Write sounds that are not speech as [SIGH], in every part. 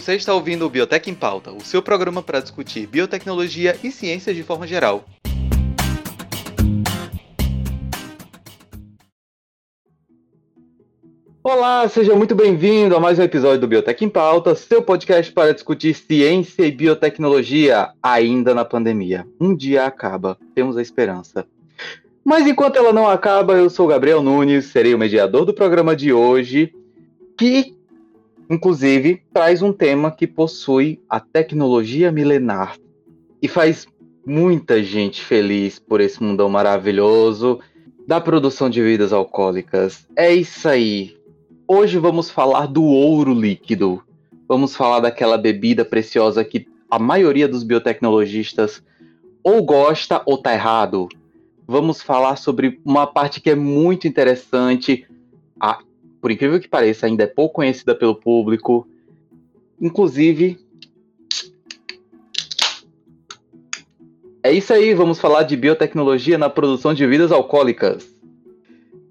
Você está ouvindo o Biotech em Pauta, o seu programa para discutir biotecnologia e ciências de forma geral. Olá, seja muito bem-vindo a mais um episódio do Biotech em Pauta, seu podcast para discutir ciência e biotecnologia ainda na pandemia. Um dia acaba, temos a esperança. Mas enquanto ela não acaba, eu sou Gabriel Nunes, serei o mediador do programa de hoje, que inclusive traz um tema que possui a tecnologia milenar e faz muita gente feliz por esse mundão maravilhoso da produção de bebidas alcoólicas. É isso aí. Hoje vamos falar do ouro líquido. Vamos falar daquela bebida preciosa que a maioria dos biotecnologistas ou gosta ou tá errado. Vamos falar sobre uma parte que é muito interessante, a, por incrível que pareça, ainda é pouco conhecida pelo público. Inclusive, é isso aí, vamos falar de biotecnologia na produção de bebidas alcoólicas.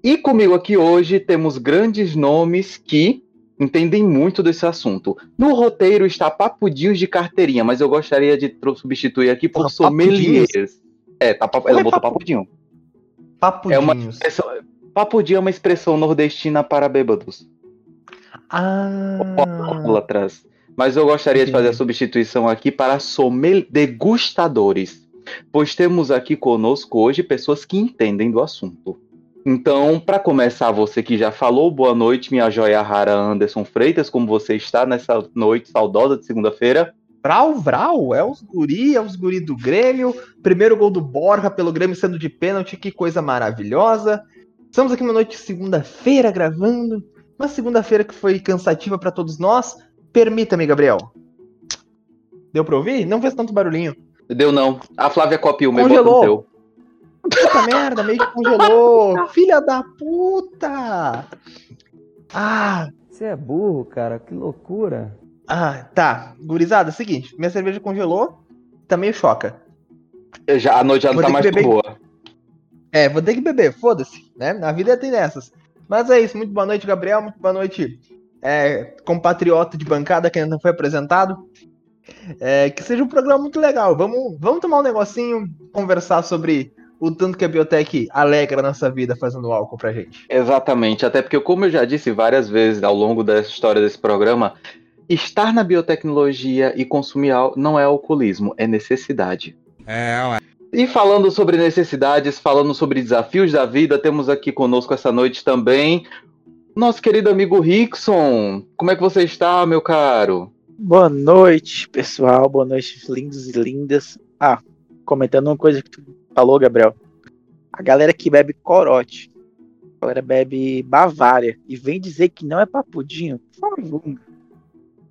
E comigo aqui hoje temos grandes nomes que entendem muito desse assunto. No roteiro está papudinhos de carteirinha, mas eu gostaria de substituir aqui por Porra, sommeliers. É, tá, ela é botou papudinho. Papudinhos. É uma expressão, papudinho é uma expressão nordestina para bêbados. Ah. Atrás. Mas eu gostaria Entendi. de fazer a substituição aqui para sommelier degustadores, pois temos aqui conosco hoje pessoas que entendem do assunto. Então, para começar, você que já falou, boa noite, minha joia rara Anderson Freitas, como você está nessa noite saudosa de segunda-feira? Vral, Vral, é os guri, é os guri do Grêmio, primeiro gol do Borja pelo Grêmio sendo de pênalti, que coisa maravilhosa. Estamos aqui uma noite de segunda-feira gravando, uma segunda-feira que foi cansativa para todos nós. Permita-me, Gabriel. Deu pra ouvir? Não fez tanto barulhinho. Deu não. A Flávia copiou, meu Congelou. Puta merda, meio que congelou. [LAUGHS] Filha da puta! Ah! Você é burro, cara, que loucura. Ah, tá. Gurizada, é seguinte, minha cerveja congelou, tá meio choca. Já, a noite já não tá mais beber... boa. É, vou ter que beber, foda-se, né? A vida tem dessas. Mas é isso, muito boa noite, Gabriel, muito boa noite, é, compatriota de bancada que ainda não foi apresentado. É, que seja um programa muito legal. Vamos, vamos tomar um negocinho, conversar sobre o tanto que a biotech alegra a nossa vida fazendo álcool pra gente. Exatamente, até porque, como eu já disse várias vezes ao longo dessa história desse programa, estar na biotecnologia e consumir álcool não é alcoolismo, é necessidade. É, ué. E falando sobre necessidades, falando sobre desafios da vida, temos aqui conosco essa noite também nosso querido amigo Rickson. Como é que você está, meu caro? Boa noite, pessoal. Boa noite, lindos e lindas. Ah, comentando uma coisa que tu falou, Gabriel. A galera que bebe corote, a galera bebe Bavária e vem dizer que não é papudinho, por favor.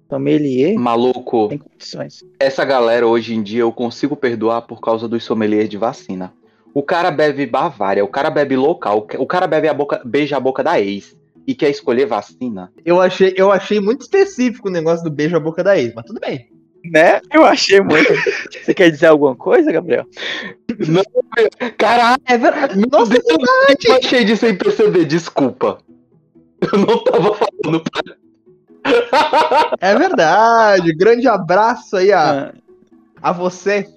Sommelier. Maluco. Tem condições. Essa galera hoje em dia eu consigo perdoar por causa dos sommeliers de vacina. O cara bebe Bavária, o cara bebe local, o cara bebe a boca, beija a boca da ex e quer escolher vacina. Eu achei, eu achei muito específico o negócio do beijo a boca da ex, mas tudo bem. Né? Eu achei muito. Você quer dizer alguma coisa, Gabriel? Não, caralho, é verdade. Nossa, Deus, é eu achei de sem perceber, desculpa. Eu não tava falando pra... É verdade. Grande abraço aí a, ah. a você,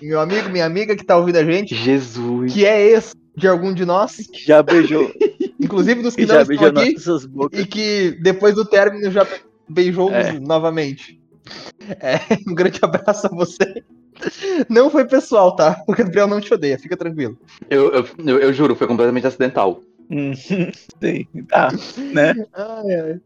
meu amigo, minha amiga que tá ouvindo a gente. Jesus. Que é esse de algum de nós. [LAUGHS] Que já beijou. Inclusive dos que, que não estão aqui. E que depois do término já beijou é. novamente. É, [LAUGHS] um grande abraço a você. Não foi pessoal, tá? O Gabriel não te odeia, fica tranquilo. Eu, eu, eu, eu juro, foi completamente acidental. Hum, [LAUGHS] sim, tá, né? Ai, ai.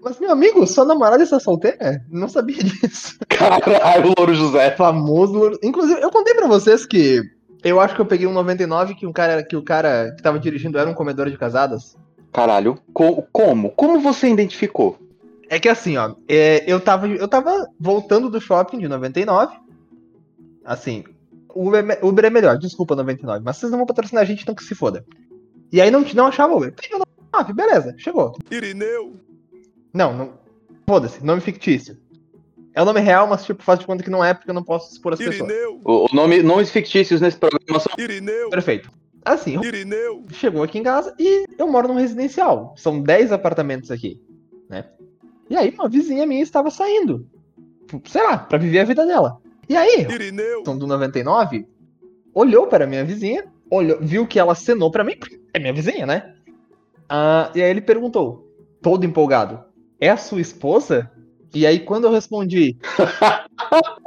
Mas, meu amigo, sua namorada está solteira? Não sabia [LAUGHS] disso. Caralho, o Louro José. Famoso Louro. Inclusive, eu contei pra vocês que eu acho que eu peguei um 99 que, um cara, que o cara que tava dirigindo era um comedor de casadas. Caralho. Co como? Como você identificou? É que assim, ó, é, eu, tava, eu tava voltando do shopping de 99. Assim, Uber, é Uber é melhor, desculpa 99, mas vocês não vão patrocinar a gente, então que se foda. E aí não, não achava Uber. Peguei o 99, beleza, chegou. Irineu. Não, não. Foda-se, nome fictício. É o nome real, mas tipo, faz de conta que não é, porque eu não posso expor as Irineu. pessoas. O, o nome, nomes fictícios nesse programa são. Irineu. Perfeito. Assim, Irineu. chegou aqui em casa e eu moro num residencial. São 10 apartamentos aqui, né? E aí, uma vizinha minha estava saindo. Sei lá, pra viver a vida dela. E aí, Irineu. são do 99, olhou para minha vizinha, olhou, viu que ela acenou pra mim, porque é minha vizinha, né? Ah, e aí ele perguntou, todo empolgado, é a sua esposa? E aí quando eu respondi.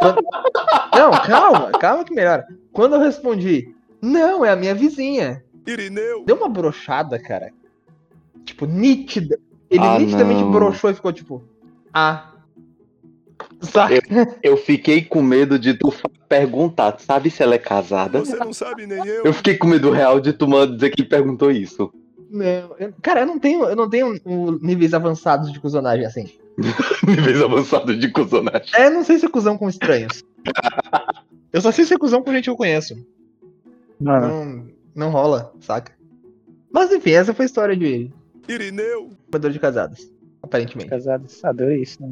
quando- [LAUGHS] Não, calma, calma que melhora. Quando eu respondi, não, é a minha vizinha. Irineu. Deu uma brochada, cara. Tipo, nítida. Ele Ah, nitidamente não. broxou e ficou tipo, ah. Saca? Eu fiquei com medo de tu perguntar, sabe se ela é casada? Você não sabe nem eu. Eu fiquei com medo real de tu mano, dizer que ele perguntou isso. Não, eu- cara, eu não tenho, eu não tenho um, níveis avançados de cuzonagem assim. [LAUGHS] Níveis avançados de cuzonagem. É, não sei ser cuzão com estranhos. Eu só sei ser cuzão com gente que eu conheço. Mano, Não, não rola, saca? Mas enfim, essa foi a história de Irineu. comedor de casadas, aparentemente. casados, adorei isso, né?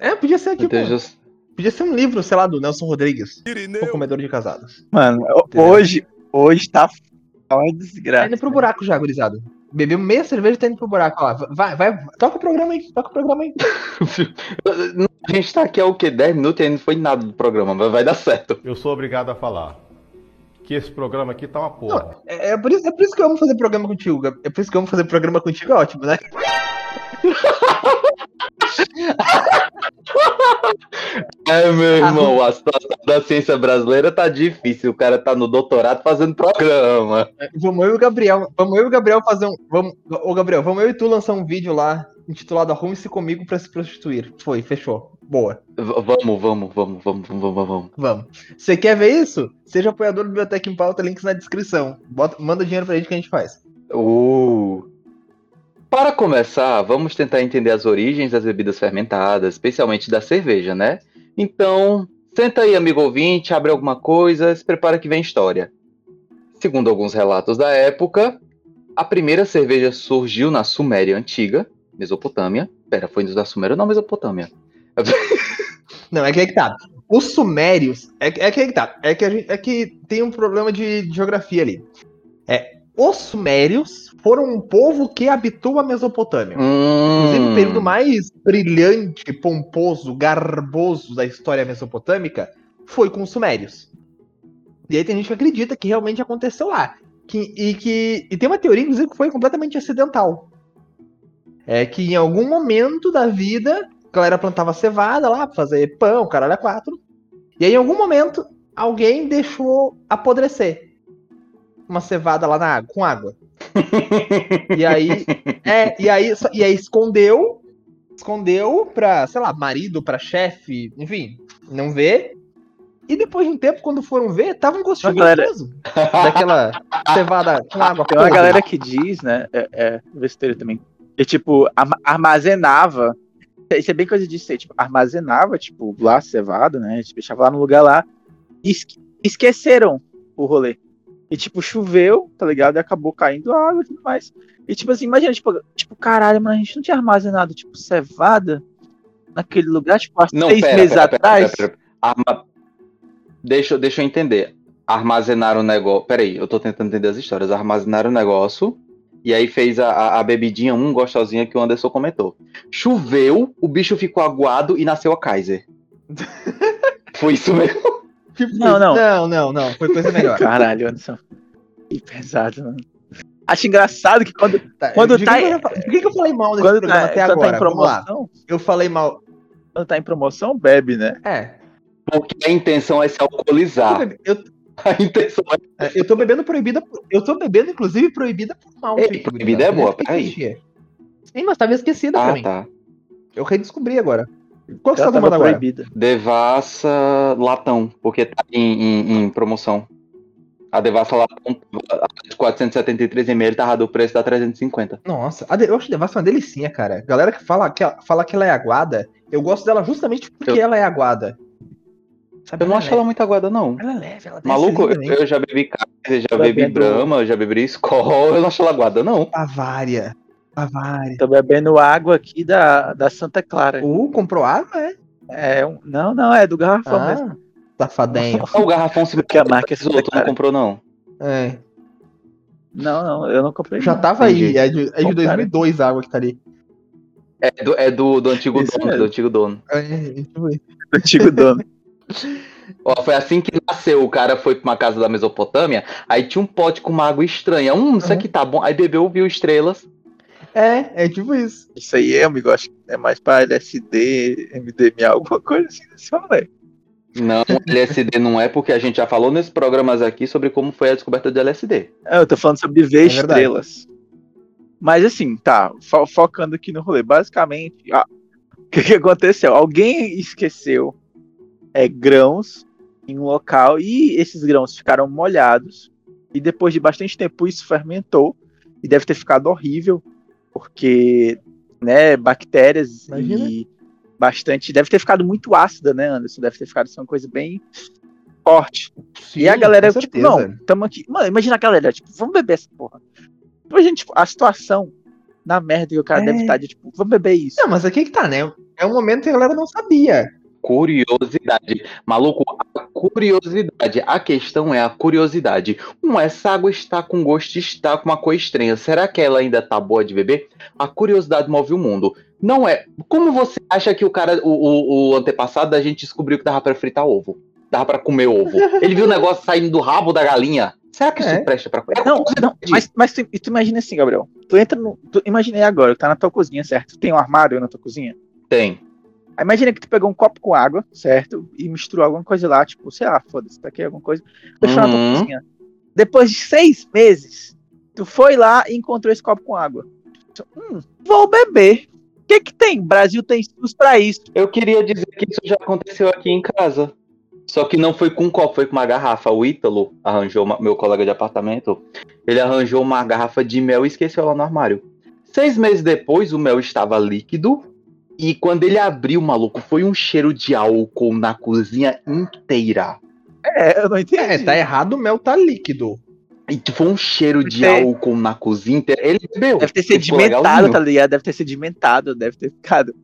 É, é, podia ser tipo, Deus, do- podia ser um livro, sei lá, do Nelson Rodrigues, o Irineu. comedor de casadas. Mano, o- Entendeu? hoje, hoje tá tá uma Tá desgraça. indo pro buraco já, gurizada. Bebeu meia cerveja e tá indo pro buraco, ó. Vai, vai, toca o programa aí, toca o programa aí. [LAUGHS] A gente tá aqui há o quê? 10 minutos e ainda não foi nada do programa, mas vai dar certo. Eu sou obrigado a falar que esse programa aqui tá uma porra. É, é por isso, é por isso que eu amo fazer programa contigo. É por isso que eu amo fazer programa contigo, é ótimo, né? [LAUGHS] É, meu irmão, a situação da ciência brasileira tá difícil. O cara tá no doutorado fazendo programa. Vamos eu e o Gabriel. Vamos eu e o Gabriel fazer um. Vamos, ô, Gabriel, vamos eu e tu lançar um vídeo lá intitulado Arrume-se comigo pra se prostituir. Foi, fechou. Boa. Vamos, vamos, vamos, vamos, vamos, vamos. Vamos. Você quer ver isso? Seja apoiador do Biblioteca em Pauta, links na descrição. Bota, manda dinheiro pra gente que a gente faz. Uh. Para começar, vamos tentar entender as origens das bebidas fermentadas, especialmente da cerveja, né? Então, senta aí, amigo ouvinte, abre alguma coisa, se prepara que vem história. Segundo alguns relatos da época, a primeira cerveja surgiu na Suméria Antiga, Mesopotâmia. Pera, foi na Suméria ou na Mesopotâmia? [LAUGHS] Não, é que é que tá. Os sumérios. É, é que é que tá. É que, gente- é que tem um problema de geografia ali. É. Os sumérios foram um povo que habitou a Mesopotâmia. Inclusive, o Hum, período mais brilhante, pomposo, garboso da história mesopotâmica foi com os sumérios. E aí tem gente que acredita que realmente aconteceu lá. Que- e que e tem uma teoria, inclusive, que foi completamente acidental. É que em algum momento da vida, a galera plantava cevada lá pra fazer pão, caralho a quatro. E aí, em algum momento, alguém deixou apodrecer uma cevada lá na água, com água. [LAUGHS] E aí, é, e aí, e aí escondeu, escondeu pra, sei lá, marido, pra chefe, enfim, não ver. E depois de um tempo, quando foram ver, tava um gostinho galera- gostoso daquela cevada com água. Tem uma galera que diz, né? É, é besteira também. Que, tipo, arma- armazenava. Isso é bem coisa de ser, tipo, armazenava, tipo, lá cevada, né? Tipo, deixava lá no lugar lá. E esque- esqueceram o rolê. E, tipo, choveu, tá ligado? E acabou caindo água e tudo mais. E, tipo assim, imagina, tipo, tipo, caralho, mano, a gente não tinha armazenado, tipo, cevada naquele lugar, tipo, há Não, seis pera, meses pera, pera, atrás. Arma- Deixa, eu- deixa eu entender. Armazenaram o negócio. Peraí, eu tô tentando entender as histórias. Armazenaram o negócio. E aí fez a, a, a bebidinha um gostosinha que o Anderson comentou. Choveu, o bicho ficou aguado e nasceu a Kaiser. [LAUGHS] Foi isso mesmo. Tipo Não, não. Não, não, não. Foi coisa melhor. [LAUGHS] Caralho, Anderson. Que pesado, mano. Acho engraçado que quando, Tá, Quando tá- que que eu que, que eu falei mal nesse quando programa tá, até quando tá agora? em promoção, Eu falei mal. quando tá em promoção, bebe, né? É. Porque a intenção é se Eu alcoolizar. bebe- eu, A intenção é. é, eu tô bebendo proibida. Eu tô bebendo, inclusive, proibida por mal. Ei, proibida é boa, peraí. Sim, mas tava esquecida pra Ah, mim. tá. Eu redescobri agora. Qual que você Ela tá tomando agora? proibida. Devassa latão, porque tá em, em- em promoção. A Devassa latão de 473ml tava do preço da 350. Nossa, a de- eu acho a Devassa uma delicinha, cara. Galera que fala que, ela- fala que ela é aguada, eu gosto dela justamente porque Eu- ela é aguada. Sabe, Eu não ela acho é ela muito aguada, não. Ela é leve, ela desce Maluco, eu, eu já bebi Kaiser, já Tô bebi bebendo- Brahma, eu já bebi Skol, [LAUGHS] eu não acho ela aguada, não. Bavária. Bavária. Tô bebendo água aqui da, da Santa Clara. Uh, comprou água, é? É um, não, não, é do garrafão mesmo. Ah, safadinho. Olha [LAUGHS] o garrafão se Porque a marca é Esse outro não comprou, não. É. Não, não, eu não comprei. Já não. tava Entendi. aí, é de, é de Bom, cara. 2002 a água que tá ali. É do, é do, do antigo Isso dono, mesmo. do antigo dono. É, tipo isso. Do antigo dono. [LAUGHS] Ó, foi assim que nasceu. O cara foi pra uma casa da Mesopotâmia, aí tinha um pote com uma água estranha. Hum, isso Uhum. aqui tá bom. Aí bebeu, viu estrelas. É, é tipo isso. Isso aí, amigo, acho que é mais pra LSD, MDMA, alguma coisa assim desse rolê. Não, LSD não é, porque a gente já falou nesses programas aqui sobre como foi a descoberta de LSD. É, eu tô falando sobre ver É verdade. estrelas. Mas assim, tá, fo- focando aqui no rolê. Basicamente, ah, o que, que aconteceu? Alguém esqueceu é, grãos em um local e esses grãos ficaram molhados. E depois de bastante tempo isso fermentou e deve ter ficado horrível, porque, né, bactérias Imagina. e bastante. Deve ter ficado muito ácida, né, Anderson? Deve ter ficado assim, uma coisa bem forte. Sim, E a galera, com tipo, certeza. não, tamo aqui. Mano, imagina a galera, tipo, vamos beber essa porra. Imagina, tipo, a situação na merda que o cara É. deve estar de, tipo, vamos beber isso. Não, mas aqui que tá, né? É um momento que a galera não sabia. Curiosidade. Maluco, a curiosidade. A questão é a curiosidade. Um, essa água está com gosto, está com uma cor estranha. Será que ela ainda tá boa de beber? A curiosidade move o mundo. Não é. Como você acha que o cara, o, o, o antepassado da gente descobriu que dava pra fritar ovo? Dava pra comer ovo. Ele viu o negócio saindo do rabo da galinha. Será que isso É. presta pra comer? Não, não, mas, mas tu, tu imagina assim, Gabriel. Tu entra no. Tu, imaginei agora, tá na tua cozinha, certo? Tu tem um armário na tua cozinha? Tem. Imagina que tu pegou um copo com água, certo? E misturou alguma coisa lá, tipo, sei lá, foda-se, tá aqui alguma coisa. Deixou Uhum. cozinha. Depois de seis meses, tu foi lá e encontrou esse copo com água. Hum, vou beber. O que que tem? Brasil tem SUS pra isso. Eu queria dizer que isso já aconteceu aqui em casa. Só que não foi com um copo, foi com uma garrafa. O Ítalo arranjou, uma- meu colega de apartamento, ele arranjou uma garrafa de mel e esqueceu ela no armário. Seis meses depois, o mel estava líquido. E quando ele abriu, maluco, foi um cheiro de álcool na cozinha inteira. É, eu não entendi. É, tá errado, o mel tá líquido. E tipo, foi um cheiro de Porque- álcool na cozinha inteira. Ele bebeu. Deve ter Ficou sedimentado, tá ligado? Deve ter sedimentado, deve ter ficado.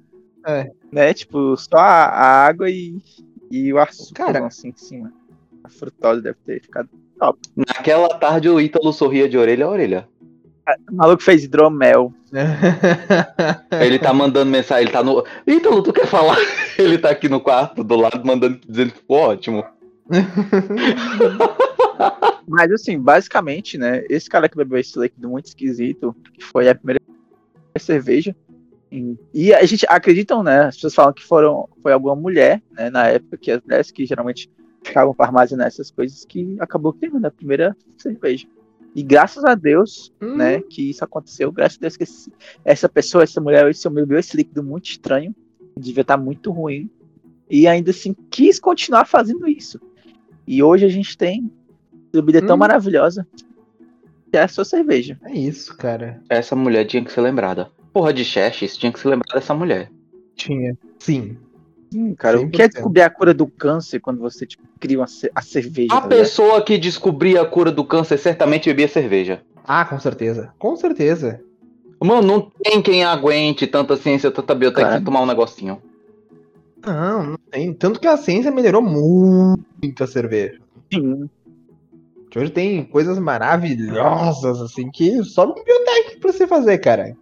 É. Né? Tipo, só a, a água e, e o açúcar Cara. assim em cima. A frutose deve ter ficado. Naquela tarde, o Ítalo sorria de orelha a orelha. O maluco fez hidromel. [LAUGHS] Ele tá mandando mensagem, ele tá no. Ítalo, tu quer falar? [LAUGHS] Ele tá aqui no quarto do lado mandando dizendo que ficou ótimo. [LAUGHS] Mas assim, basicamente, né? Esse cara que bebeu esse líquido muito esquisito, que foi a primeira cerveja. E a gente acreditam, né? As pessoas falam que foram, foi alguma mulher, né? Na época que as mulheres que geralmente ficavam para armazenar essas coisas, que acabou criando a primeira cerveja. E graças a Deus, Hum, né, que isso aconteceu. Graças a Deus que esse- essa pessoa, essa mulher, esse homem bebeu esse líquido muito estranho, devia estar muito ruim, e ainda assim quis continuar fazendo isso. E hoje a gente tem bebida tão Hum. maravilhosa que é a sua cerveja. É isso, cara. Essa mulher tinha que ser lembrada. Porra de Xerxes tinha que se lembrar dessa mulher. Tinha. Sim. Hum, cara, o 100%. que é descobrir a cura do câncer quando você tipo, cria uma ce- a cerveja? A tá pessoa que descobria a cura do câncer certamente bebia cerveja. Ah, com certeza. Com certeza. Mano, não tem quem aguente tanta ciência, tanta biotec Claro. sem tomar um negocinho. Não, não tem. Tanto que a ciência melhorou muito a cerveja. Sim. Hoje tem coisas maravilhosas, assim, que só no biotech pra você fazer, cara.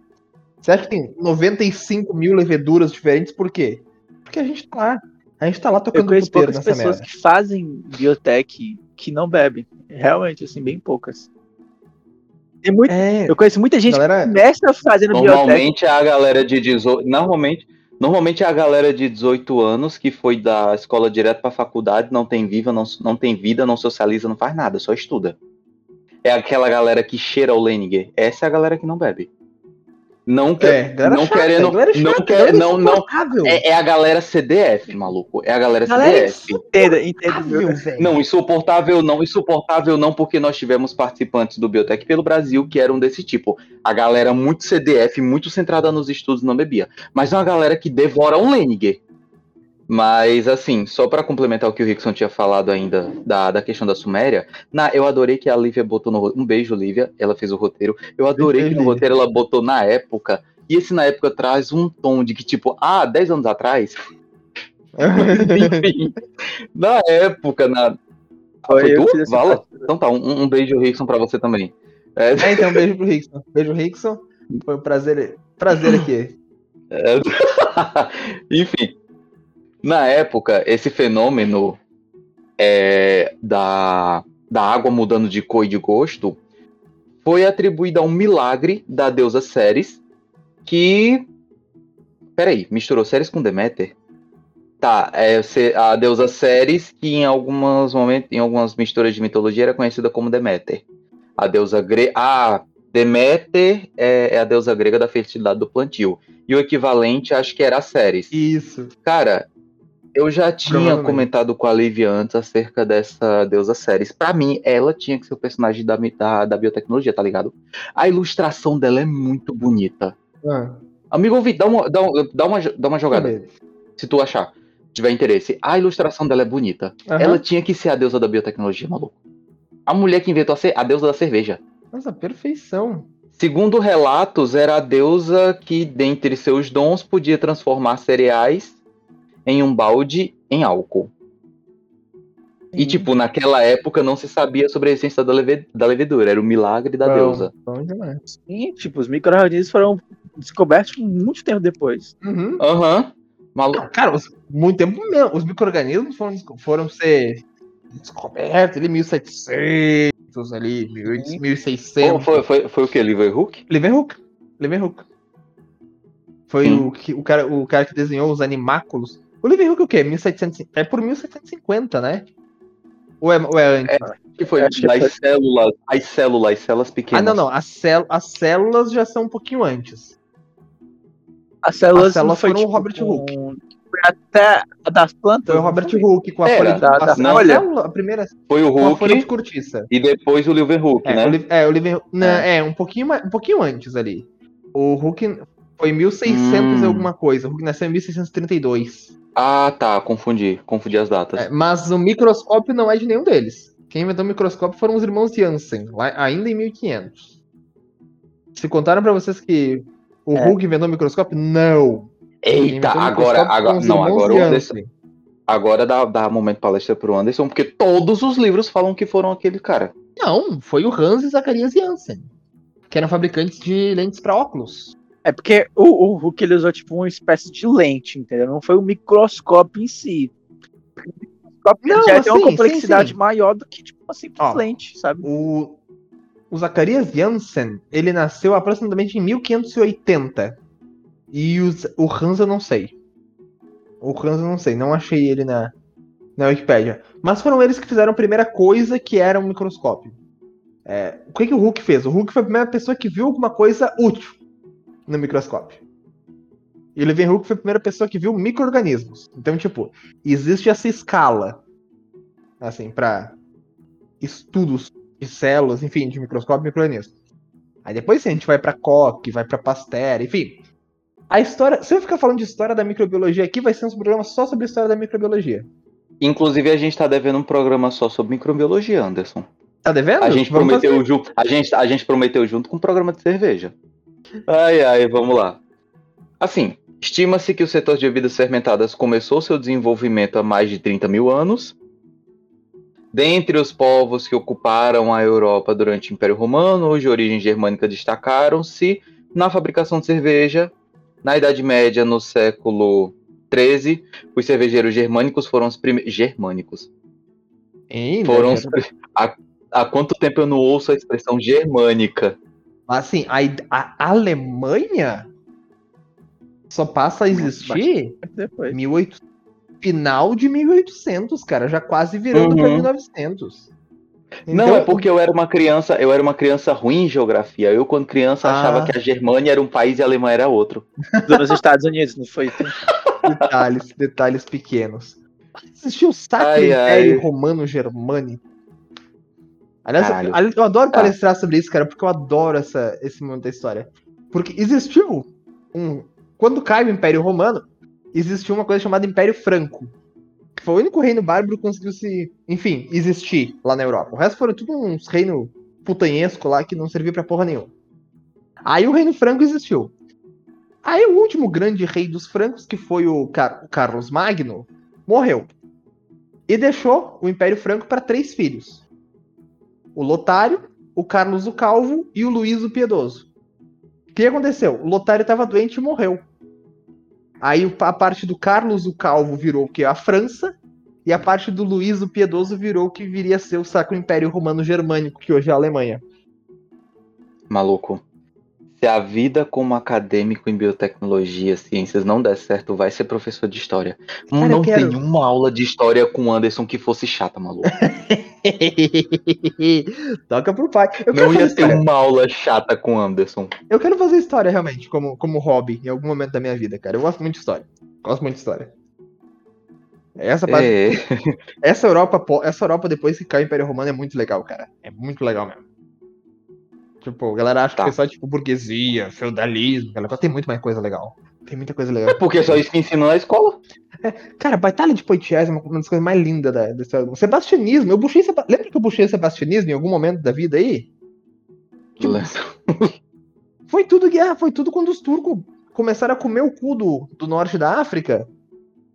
Você acha que tem 95 mil leveduras diferentes, por quê? Porque a gente tá lá. A gente tá lá Eu tocando conheço puteiro poucas nessa pessoas merda. que fazem biotech que não bebem. Realmente, assim, bem poucas. Tem muito, É, eu conheço muita gente Galera- que começa fazendo biotech. Normalmente é a galera de 18. Normalmente, normalmente é a galera de 18 anos que foi da escola direto pra faculdade, não tem viva, não, não tem vida, não socializa, não faz nada, só estuda. É aquela galera que cheira o Leninger. Essa é a galera que não bebe. Não, que, é, galera não chata, querendo. galera não quer, não, não. insuportável. É, é a galera CDF, maluco. É a galera, Galera CDF. Entenda, entenda. Não, insuportável não, insuportável não, porque nós tivemos participantes do Biotech pelo Brasil que eram desse tipo. A galera muito CDF, muito centrada nos estudos, não bebia. Mas é uma galera que devora um Leninger. Mas, assim, só pra complementar o que o Rickson tinha falado ainda da, da questão da Suméria, na, eu adorei que a Lívia botou no Um beijo, Lívia, ela fez o roteiro. Eu adorei Beijo, que no roteiro ela botou na época, e esse na época traz um tom de que, tipo, ah, 10 anos atrás. [LAUGHS] Enfim, na época, na, foi eu tu? parte. Então tá, um, um beijo, Rickson, pra você também. É, É, então, beijo pro Rickson. Beijo, Rickson. Foi um prazer, prazer aqui. [LAUGHS] É. [LAUGHS] Enfim, na época, esse fenômeno é, da, da água mudando de cor e de gosto foi atribuído a um milagre da deusa Ceres, que. Peraí, misturou Ceres com Deméter? Tá, é a deusa Ceres, que em alguns momentos, em algumas misturas de mitologia era conhecida como Deméter. A deusa grega. Ah, Deméter é, é a deusa grega da fertilidade do plantio. E o equivalente, acho que era a Ceres. Isso. Cara, eu já tinha comentado com a Liv antes acerca dessa deusa Ceres. Pra mim, ela tinha que ser o personagem da, da, da biotecnologia, tá ligado? A ilustração dela é muito bonita. Ah, Amigo ouvinte, dá uma, dá, um- dá uma, dá uma jogada, beleza. se tu achar, tiver interesse. A ilustração dela é bonita. Aham. Ela tinha que ser a deusa da biotecnologia, maluco. A mulher que inventou a, ce- a deusa da cerveja. Nossa, perfeição. Segundo relatos, era a deusa que, dentre seus dons, podia transformar cereais em um balde em álcool. E, tipo, naquela época não se sabia sobre a essência da, leve- da levedura, era o milagre da Bom, deusa. Bom demais. Sim, tipo, os micro-organismos foram descobertos muito tempo depois. Uhum. Aham. Malu... Cara, os- muito tempo mesmo. Os micro-organismos foram, foram ser descobertos ali em 1700, ali, 1800, Sim. 1600. Pô, foi, foi, foi o que? Leeuwenhoek? Leeuwenhoek. Leeuwenhoek. Foi Sim. o, que, o, cara, o cara que desenhou os animáculos. O Leeuwenhoek é o quê? 1700, é por 1750, né? Ou é, ou é antes? Que foi Acho que foi. células, as células, as células ah, pequenas. não, não. As, cél as células já são um pouquinho antes. As células, As células não foi, foram o tipo, Robert com- Hooke. Foi até a das plantas. Foi o não Robert foi? Hooke com a É, folha de da- da a, folha. célula, a primeira Foi o com a folha de Hulk cortiça. e depois o Leeuwenhoek, É, né? o, Li- é, o Leeuwen- não, é. um pouquinho mais- um pouquinho antes ali. O Hulk foi 1600 e Hum. alguma coisa. O Hulk nasceu em 1632. Ah, tá, confundi, confundi as datas. É, mas o microscópio não é de nenhum deles. Quem inventou o microscópio foram os irmãos Janssen, lá, ainda em 1500. Se contaram pra vocês que o É. Hulk inventou o microscópio? Não. Eita, agora, agora, não, agora o Anderson, agora dá, dá momento palestra pro Anderson, porque todos os livros falam que foram aquele cara. Não, foi o Hans e Zacharias Janssen, que eram fabricantes de lentes pra óculos. É porque o, o Hulk ele usou tipo uma espécie de lente, entendeu? Não foi o microscópio em si. O microscópio Não, já tem uma assim, complexidade sim, sim. maior do que tipo uma simples Ó, lente, sabe? O, o Zacharias Janssen, ele nasceu aproximadamente em 1580. E o, Z- o Hans eu não sei. O Hans eu não sei, não achei ele na, na Wikipédia. Mas foram eles que fizeram a primeira coisa que era um microscópio. É, o que, que o Hulk fez? O Hulk foi a primeira pessoa que viu alguma coisa útil no microscópio. E o Leeuwenhoek foi a primeira pessoa que viu micro-organismos. Então, tipo, existe essa escala, assim, pra estudos de células, enfim, de microscópio e micro-organismos. Aí depois sim, a gente vai pra Koch, vai pra Pasteur, enfim. A história, se eu ficar falando de história da microbiologia aqui, vai ser um programa só sobre a história da microbiologia. Inclusive, a gente tá devendo um programa só sobre microbiologia, Anderson. Tá devendo? A gente, Vamos prometeu fazer. junto, a, gente, a gente prometeu junto com um programa de cerveja. Ai, ai, vamos lá. Assim, estima-se que o setor de bebidas fermentadas começou seu desenvolvimento há mais de 30 mil anos. Dentre os povos que ocuparam a Europa durante o Império Romano, os de origem germânica destacaram-se na fabricação de cerveja. Na Idade Média, no século XIII, os cervejeiros germânicos foram os primeiros. Germânicos. Ainda, Foram os há, há quanto tempo eu não ouço a expressão germânica? Assim, a, a Alemanha só passa a existir Depois. 18, final de 1800, cara, já quase virando pra Uhum. 1900. não, Então, é porque eu era uma criança, eu era uma criança ruim em geografia. Eu, quando criança, Ah. achava que a Germânia era um país e a Alemanha era outro. Nos Estados Unidos, não foi? detalhes, detalhes pequenos. Existiu o Sacro Ai, Império ai. Romano Germânico. Aliás, Caralho. eu, adoro Tá. palestrar sobre isso, cara, porque eu adoro essa, esse momento da história. Porque existiu um. Quando cai o Império Romano, existiu uma coisa chamada Império Franco. Que foi o único reino bárbaro que conseguiu se. Enfim, existir lá na Europa. O resto foram tudo uns reinos putanhesco lá que não servia pra porra nenhuma. Aí o Reino Franco existiu. Aí o último grande rei dos francos, que foi o, Car- o Carlos Magno, morreu. E deixou o Império Franco para três filhos: o Lotário, o Carlos o Calvo e o Luís o Piedoso. O que aconteceu? O Lotário estava doente e morreu. Aí a parte do Carlos o Calvo virou o que? A França. E a parte do Luís o Piedoso virou o que viria a ser o Sacro Império Romano Germânico, que hoje é a Alemanha. Maluco. Se a vida como acadêmico em biotecnologia, ciências não der certo, vai ser professor de história. Cara, não quero- tem uma aula de história com o Anderson que fosse chata, maluco. [LAUGHS] [LAUGHS] Toca pro pai. Eu Não ia ter uma aula chata com o Anderson. eu quero fazer história realmente, como, como hobby, em algum momento da minha vida, cara. Eu gosto muito de história. Gosto muito de história. Essa, parte- É, [LAUGHS] essa, Europa, essa Europa, depois que cai o Império Romano, é muito legal, cara. É muito legal mesmo. Tipo, a galera acha Tá. que é só, tipo, burguesia, feudalismo. Galera, tem muito mais coisa legal. Tem muita coisa legal. é porque só isso que ensina na escola. Cara, a Batalha de Poitiers é uma, uma das coisas mais lindas da, história. O sebastianismo, eu puxei. Seba- Lembra que eu puxei o sebastianismo em algum momento da vida aí? Tipo, Foi tudo guerra, foi tudo quando os turcos começaram a comer o cu do, do norte da África.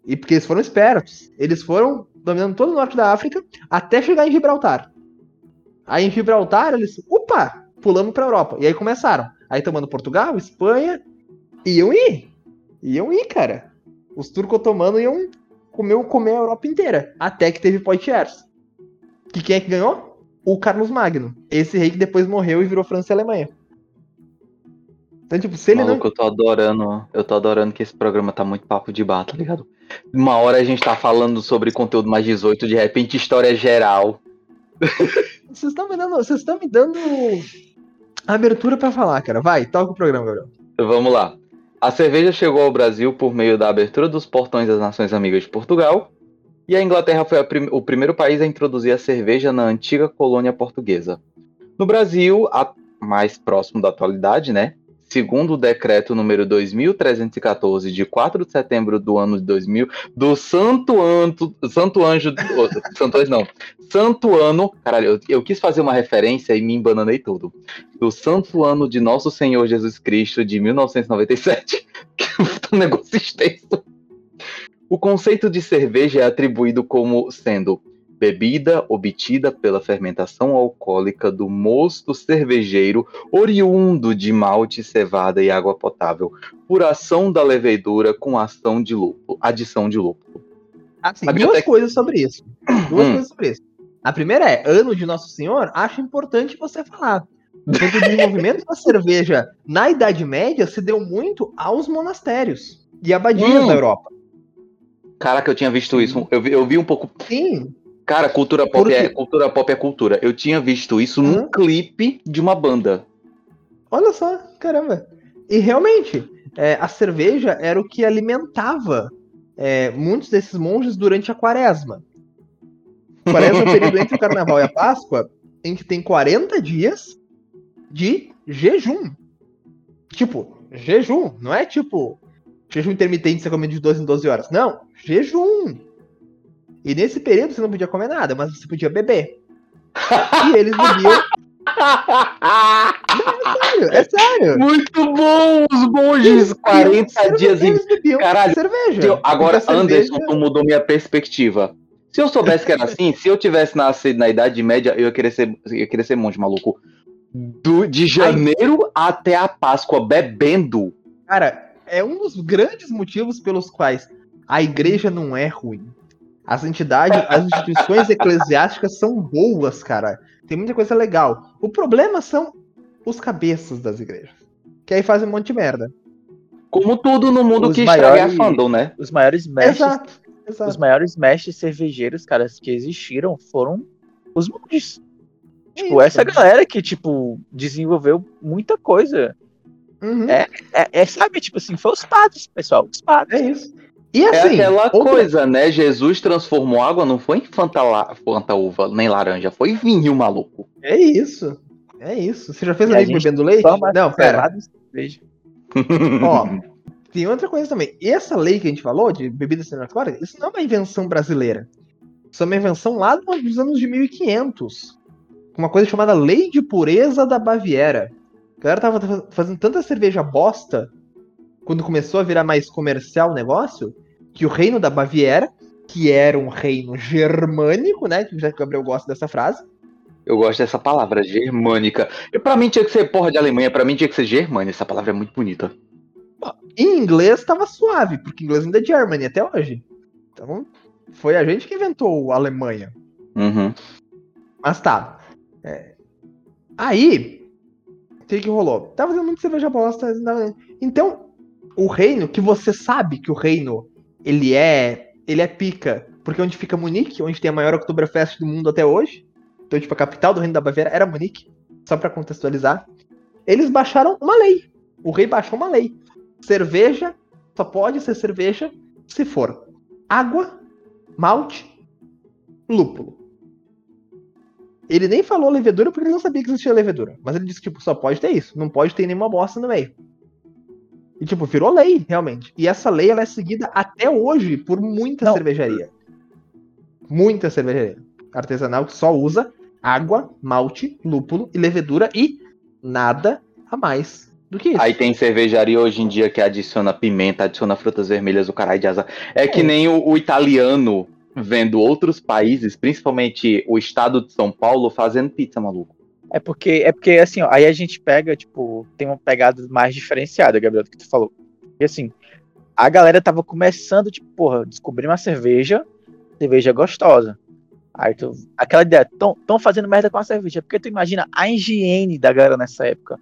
E porque eles foram espertos. Eles foram dominando todo o norte da África até chegar em Gibraltar. Aí em Gibraltar eles, opa, pulamos pra Europa. E aí começaram. Aí tomando Portugal, Espanha, iam ir. Iam ir, cara. Os turcos otomanos iam comer, comer a Europa inteira. Até que teve Poitiers. Que quem é que ganhou? O Carlos Magno. Esse rei que depois morreu e virou França e Alemanha. Então, tipo, se ele Maluco, eu tô adorando. Eu tô adorando que esse programa tá muito papo de bar, tá ligado? Uma hora a gente tá falando sobre conteúdo mais 18, de repente história geral. não. [LAUGHS] Vocês estão me dando. Vocês estão me dando abertura pra falar, cara. Vai, toca o programa, Gabriel. Vamos lá. A cerveja chegou ao Brasil por meio da abertura dos portões das Nações Amigas de Portugal. E a Inglaterra foi a prim- o primeiro país a introduzir a cerveja na antiga colônia portuguesa. No Brasil, mais próximo da atualidade, né? Segundo o decreto número 2314 de 4 de setembro do ano de 2000, do Santo Anto, Santo Anjo, Santo Anjo não, Santo Ano, caralho, eu, eu quis fazer uma referência e me embananei tudo. Do Santo Ano de Nosso Senhor Jesus Cristo de 1997, [LAUGHS] que é um negócio extenso. O conceito de cerveja é atribuído como sendo bebida obtida pela fermentação alcoólica do mosto cervejeiro oriundo de malte, cevada e água potável, por ação da levedura com ação de lúpulo, adição de lúpulo. Assim, duas biblioteca- coisas sobre isso. Duas Hum. coisas sobre isso. A primeira é, ano de Nosso Senhor, acho importante você falar. Porque o desenvolvimento da cerveja na Idade Média se deu muito aos monastérios e abadias Hum. da Europa. Caraca, eu tinha visto isso. Eu vi, eu vi um pouco. Sim, Cara, cultura pop, Porque- é, cultura pop é cultura. Eu tinha visto isso num Hã? clipe de uma banda. olha só, caramba. E realmente, é, a cerveja era o que alimentava é, muitos desses monges durante a quaresma. Quaresma é o período entre o carnaval e a Páscoa, em que tem 40 dias de jejum. Tipo, jejum, não é tipo jejum intermitente você come de 12 em 12 horas. Não, jejum. E nesse período você não podia comer nada, mas você podia beber. E eles bebiam. Sério, é sério. Muito bom! Os monges! 40 Cerve- dias em. Eles bebiam Caralho, cerveja. Eu- agora, cerveja- Anderson, tu mudou minha perspectiva. Se eu soubesse que era assim, se eu tivesse nascido na Idade Média, eu ia querer ser, ia querer ser monge, maluco. Do, de janeiro até a Páscoa, bebendo. Cara, é um dos grandes motivos pelos quais a igreja não é ruim. As entidades, as instituições eclesiásticas são boas, cara. Tem muita coisa legal. O problema são os cabeças das igrejas. Que aí fazem um monte de merda. Como tudo no mundo Os que estraga é a maiores- fandom, né? Os maiores mestres, Exato. os Exato. maiores mestres cervejeiros, cara, que existiram foram os monges. É Tipo, isso. essa galera que, tipo, desenvolveu muita coisa. Uhum, É. É, é, sabe, tipo assim, foi os padres, pessoal, os padres. é isso. E É assim, aquela outra- coisa, né? Jesus transformou água, não foi em Fanta, uva, nem laranja, foi vinho, maluco. É isso. É isso. Você já fez a amigo bebendo leite? Não, pera. [LAUGHS] Ó, [LAUGHS] tem outra coisa também. Essa lei que a gente falou, de bebida semi-alcoólica, isso não é uma invenção brasileira. Isso é uma invenção lá dos anos de 1500. Uma coisa chamada Lei de Pureza da Baviera. A galera tava fa- fazendo tanta cerveja bosta, quando começou a virar mais comercial o negócio, que o reino da Baviera, que era um reino germânico, né? Já que o Gabriel gosta dessa frase, Eu gosto dessa palavra, germânica. E pra mim tinha que ser porra de Alemanha, pra mim tinha que ser Germânia. Essa palavra é muito bonita. em inglês tava suave, porque inglês ainda é Germany até hoje. Então, foi a gente que inventou a Alemanha. Uhum. Mas tá. É. Aí, o que, que rolou? Tava fazendo muito cerveja bosta. não- Então, o reino, que você sabe que o reino, ele é. Ele é pica. Porque onde fica Munique, onde tem a maior Oktoberfest do mundo até hoje. Então, tipo, a capital do reino da Baviera era Munique. Só pra contextualizar. Eles baixaram uma lei. O rei baixou uma lei. Cerveja só pode ser cerveja se for água, malte, lúpulo. Ele nem falou levedura porque ele não sabia que existia levedura. Mas ele disse, tipo, só pode ter isso. Não pode ter nenhuma bosta no meio. E, tipo, virou lei, realmente. E essa lei, ela é seguida até hoje por muita Não. cervejaria. Muita cervejaria. Artesanal que só usa água, malte, lúpulo e levedura e nada a mais do que isso. Aí tem cervejaria hoje em dia que adiciona pimenta, adiciona frutas vermelhas, o caralho de asa. É que É. nem o, o italiano vendo outros países, principalmente o estado de São Paulo, fazendo pizza, maluco. É porque, é porque assim, ó, aí a gente pega, tipo, tem uma pegada mais diferenciada, Gabriel, do que tu falou. E assim, a galera tava começando, tipo, porra, descobrir uma cerveja, cerveja gostosa. Aí tu, aquela ideia, tão, tão fazendo merda com a cerveja, porque tu imagina a higiene da galera nessa época.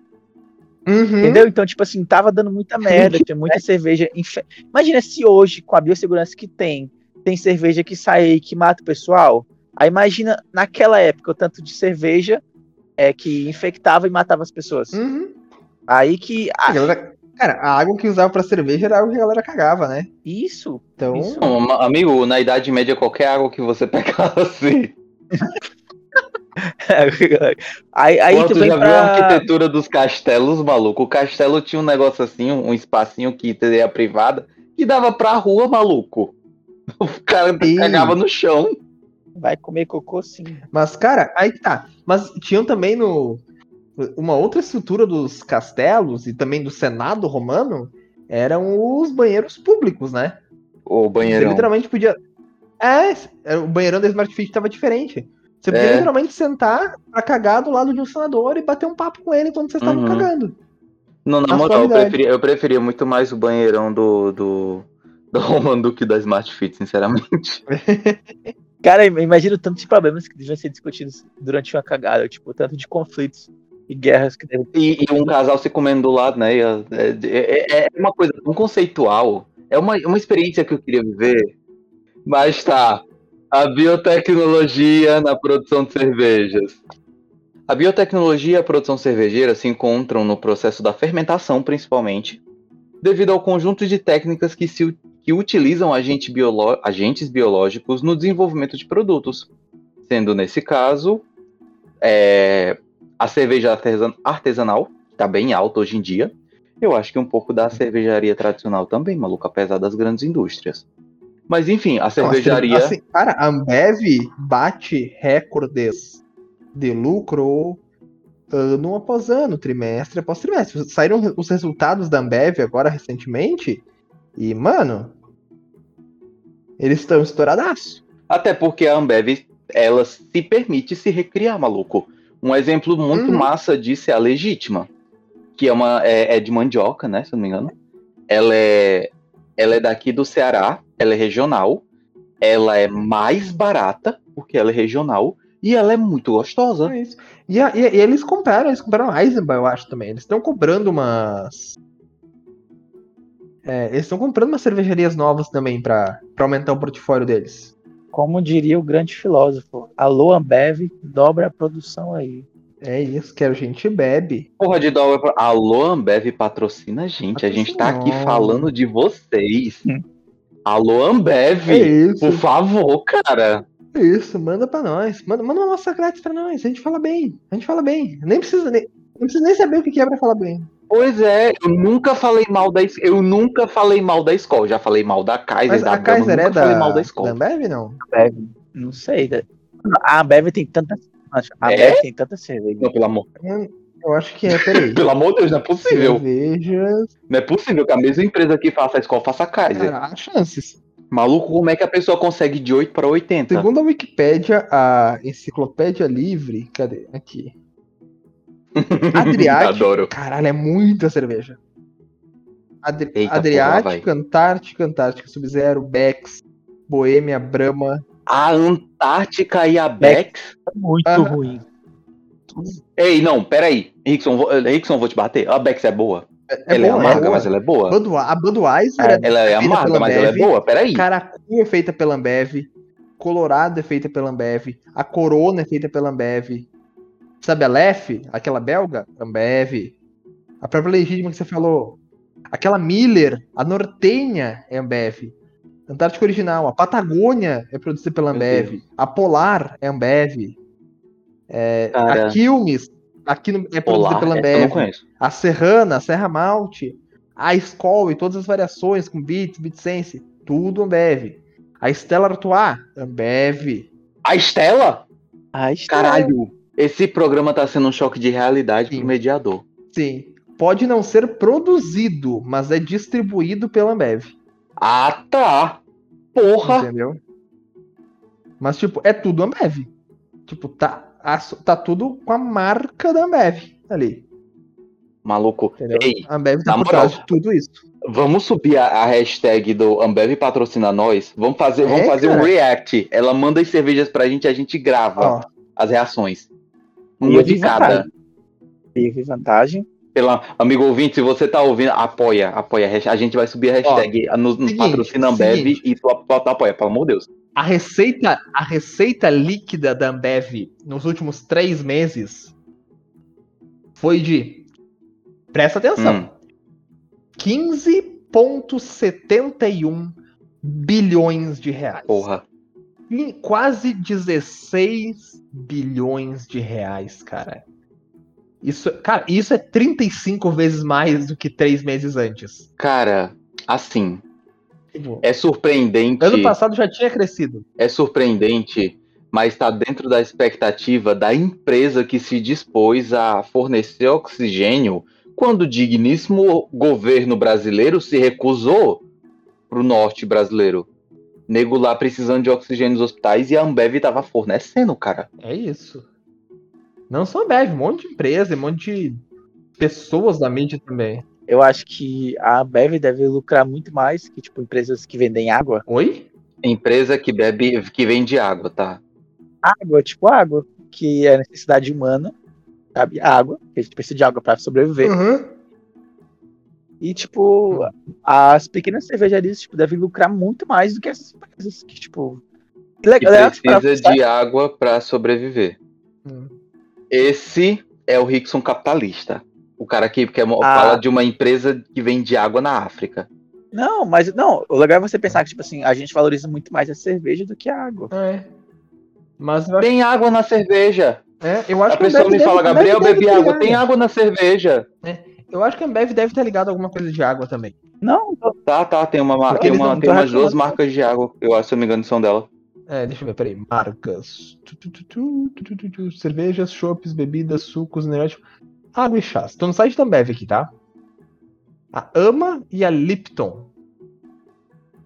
Uhum. Entendeu? Então, tipo assim, tava dando muita merda, [LAUGHS] tinha muita cerveja. infe- Imagina se hoje, com a biossegurança que tem, tem cerveja que sai aí que mata o pessoal. Aí imagina naquela época o tanto de cerveja é que infectava e matava as pessoas. Uhum. Aí que. A galera- cara, a água que usava pra cerveja era água que a galera cagava, né? isso. Então, Isso. Não, amigo, na Idade Média, qualquer água que você [LAUGHS] pegasse. [LAUGHS] aí aí Pô, tu já viu a pra. arquitetura dos castelos, maluco? O castelo tinha um negócio assim, um espacinho que teria privada, que dava pra rua, maluco. [LAUGHS] O cara Sim. cagava no chão. Vai comer cocô sim. Mas, cara, aí tá. Mas tinham também no. Uma outra estrutura dos castelos e também do Senado romano eram os banheiros públicos, né? O Você banheirão. literalmente podia. É, era- o banheirão da Smart Fit tava diferente. Você podia É. literalmente sentar pra cagar do lado de um senador e bater um papo com ele enquanto vocês estavam Uhum. cagando. Não, na Na moral, eu preferia, eu preferia muito mais o banheirão do, do, do [LAUGHS] Roman do que da Smart Fit, sinceramente. [LAUGHS] Cara, imagina o tanto de problemas que deviam ser discutidos durante uma cagada, tipo, tanto de conflitos e guerras que devem E, e um casal se comendo do lado, né? e É, é- é uma coisa tão conceitual. É uma, uma experiência que eu queria viver. Mas tá. A biotecnologia na produção de cervejas. A biotecnologia e a produção cervejeira se encontram no processo da fermentação, principalmente, devido ao conjunto de técnicas que, se, que utilizam agente biolo- agentes biológicos no desenvolvimento de produtos, sendo nesse caso é, a cerveja artesan- artesanal, que tá bem alta hoje em dia. Eu acho que um pouco da cervejaria tradicional também, maluco, apesar das grandes indústrias. Mas enfim, a cervejaria. Assim, cara, a Ambev bate recordes de lucro ano após ano, trimestre após trimestre. Saíram os resultados da Ambev agora recentemente e, mano, eles estão estouradaço. Até porque a Ambev, ela se permite se recriar, maluco. Um exemplo muito Uhum. massa disso é a Legítima, que é, uma, é, é de mandioca, né, se não me engano. Ela é, ela é daqui do Ceará, ela é regional, ela é mais barata, porque ela é regional, e ela é muito gostosa. É isso. E, a- e- e eles compraram, eles compraram a Eisenbahn, eu acho também. Eles estão comprando umas. É, eles estão comprando umas cervejarias novas também pra, pra aumentar o portfólio deles. Como diria o grande filósofo, alô Ambev, dobra a produção aí. É isso, que a gente bebe. Porra de dólar. Alô, Ambev patrocina a gente. A gente tá aqui falando de vocês. Hum. Alô, Ambev. É. Por favor, cara. É isso, manda pra nós. Manda, manda uma nossa grátis pra nós. A gente fala bem. A gente fala bem. Nem precisa nem, não precisa nem saber o que é pra falar bem. Pois é, eu nunca falei mal da eu nunca falei mal da escola, já falei mal da Kaiser, Mas da a Gama, Kaiser nunca é falei da, mal da da escola. Ambev, não? Ambev, não sei. A Ambev tem tanta. A É? Ambev tem tanta cerveja. Não, pelo amor, Eu, eu acho que é, peraí. [LAUGHS] pelo amor de Deus, não é possível. Cervejas. Não é possível que a mesma empresa que faça a escola faça a Kaiser. Cara, há chances. Maluco, como é que a pessoa consegue de 8 para 80? Segundo a Wikipédia, a enciclopédia livre. Cadê? Aqui. [LAUGHS] Adriático. Adoro. Caralho, é muita cerveja. Adri- Eita, porra, Adriática, Antártica, Antártica Sub-Zero, Bex, Boêmia, Brahma. A Antártica e a Bex? Muito Ah. ruim. Ei, não, peraí. Rickson, vou, Rickson, vou te bater. A Bex é boa. É, ela é boa, amarga, boa. mas ela é boa. A Budweiser É, é, Ela é feita amarga, pela mas ela é boa. Peraí. Caracu é feita pela Ambev. Colorado é feita pela Ambev. A Corona é feita pela Ambev. Sabe a Lef, aquela belga? Ambev. A própria legítima que você falou. Aquela Miller, a Nortenha é Ambev. Antártica Original, a Patagônia é produzida pela Ambev. A Polar é Ambev. É, a Quilmes aqui no- é produzida Polar, pela Ambev. A Serrana, a Serra Malte, a Skol e todas as variações com Bits, Bitsense, tudo Ambev. A Stella Artois, Ambev. A Estela? Ai, está- Caralho. Esse programa tá sendo um choque de realidade Sim. pro mediador. Sim. Pode não ser produzido, mas é distribuído pela Ambev. Ah, tá. Porra. Entendeu? Mas, tipo, é tudo Ambev. Tipo, tá, a- tá tudo com a marca da Ambev ali. Maluco. Ei, a Ambev tá por moral. trás de tudo isso. vamos subir a, a hashtag do Ambev patrocina nós? Vamos fazer, vamos É, fazer um react. Ela manda as cervejas pra gente, a gente grava Ó, as reações. Uma de cada. Teve vantagem. Pela, amigo ouvinte, se você tá ouvindo, apoia, apoia. A gente vai subir a hashtag no, no seguinte, patrocina Ambev seguinte. e tu apoia, pelo amor de Deus. A receita, a receita líquida da Ambev nos últimos três meses foi de. Presta atenção. Hum. 15,71 bilhões de reais. Porra. Em Quase 16 bilhões de reais, cara. Isso, cara, isso é 35 vezes mais do que três meses antes. Cara, assim, Tipo, é surpreendente. ano passado já tinha crescido. é surpreendente, mas está dentro da expectativa da empresa que se dispôs a fornecer oxigênio quando o digníssimo governo brasileiro se recusou para o norte brasileiro. Nego lá precisando de oxigênio nos hospitais e a Ambev estava fornecendo, cara. É isso. Não só a Ambev, um monte de empresa, um monte de pessoas da mídia também. Eu acho que a Ambev deve lucrar muito mais que, tipo, empresas que vendem água. Oi? Empresa que bebe, que vende água, tá? Água, tipo água, que é necessidade humana, sabe? Água, que a gente precisa de água para sobreviver. Uhum. E, tipo, as pequenas cervejarias, tipo, devem lucrar muito mais do que essas empresas que, tipo... Que Que legal? Pra- precisa de água para sobreviver. Hum. Esse é o Rickson capitalista. O cara que, que é, Ah. fala de uma empresa que vende água na África. Não, mas não, o legal é você pensar que, tipo assim, a gente valoriza muito mais a cerveja do que a água. É. Mas acho, Tem água na cerveja. é, eu acho A que a pessoa Ambev me deve- fala, Gabriel, bebi ter água. ligado. Tem água na cerveja. Eu acho que a Ambev deve estar ligado a alguma coisa de água também. Não, Tá, tá. Tem, uma, tem, uma, não tem umas duas marcas de água. Eu acho, se eu não me engano, são dela. É, deixa eu ver, peraí. Marcas. Tu, tu, tu, tu, tu, tu, tu, tu. Cervejas, chopes, bebidas, sucos, energéticos. Água e chás. Tô no site da Ambev aqui, tá? A Ama e a Lipton.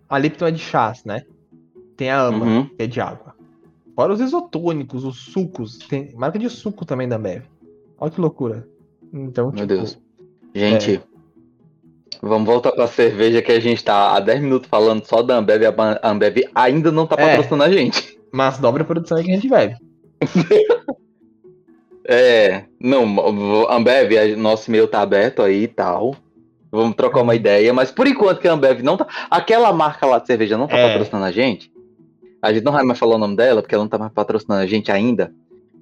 A Lipton é de chás, né? Tem a Ama, Uhum. que é de água. Fora os isotônicos, os sucos. Tem marca de suco também da Ambev. Olha que loucura. Então, Meu tipo, Deus. Gente, É. vamos voltar pra cerveja que a gente tá há 10 minutos falando só da Ambev. A Ambev ainda não tá É. patrocinando a gente. Mas dobra a produção é que a gente bebe. [LAUGHS] É, não, Ambev, nosso e-mail tá aberto aí e tal. Vamos trocar uma ideia, mas por enquanto que a Ambev não tá. Aquela marca lá de cerveja não tá É. patrocinando a gente. A gente não vai mais falar o nome dela, porque ela não tá mais patrocinando a gente ainda.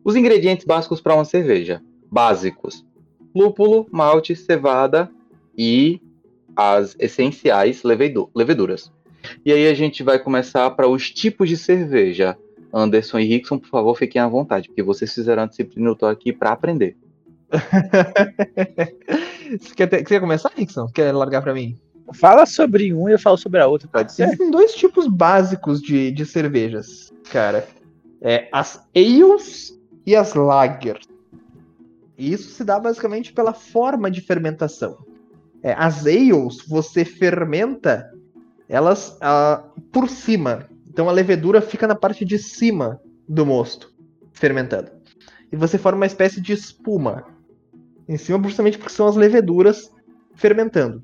Os ingredientes básicos para uma cerveja. Básicos: lúpulo, malte, cevada e as essenciais levedu- leveduras. E aí a gente vai começar para os tipos de cerveja. Anderson e Rickson, por favor, fiquem à vontade, porque vocês fizeram a disciplina, eu tô aqui para aprender. [LAUGHS] Você quer, ter- você quer começar, Rickson? Quer largar pra mim? fala sobre um e eu falo sobre a outra, pode ser? Existem dois tipos básicos de, de cervejas, cara. É as ales e as lagers. E isso se dá basicamente pela forma de fermentação. É, as ales, você fermenta elas ah, por cima. Então a levedura fica na parte de cima do mosto, fermentando. E você forma uma espécie de espuma em cima, justamente porque são as leveduras fermentando.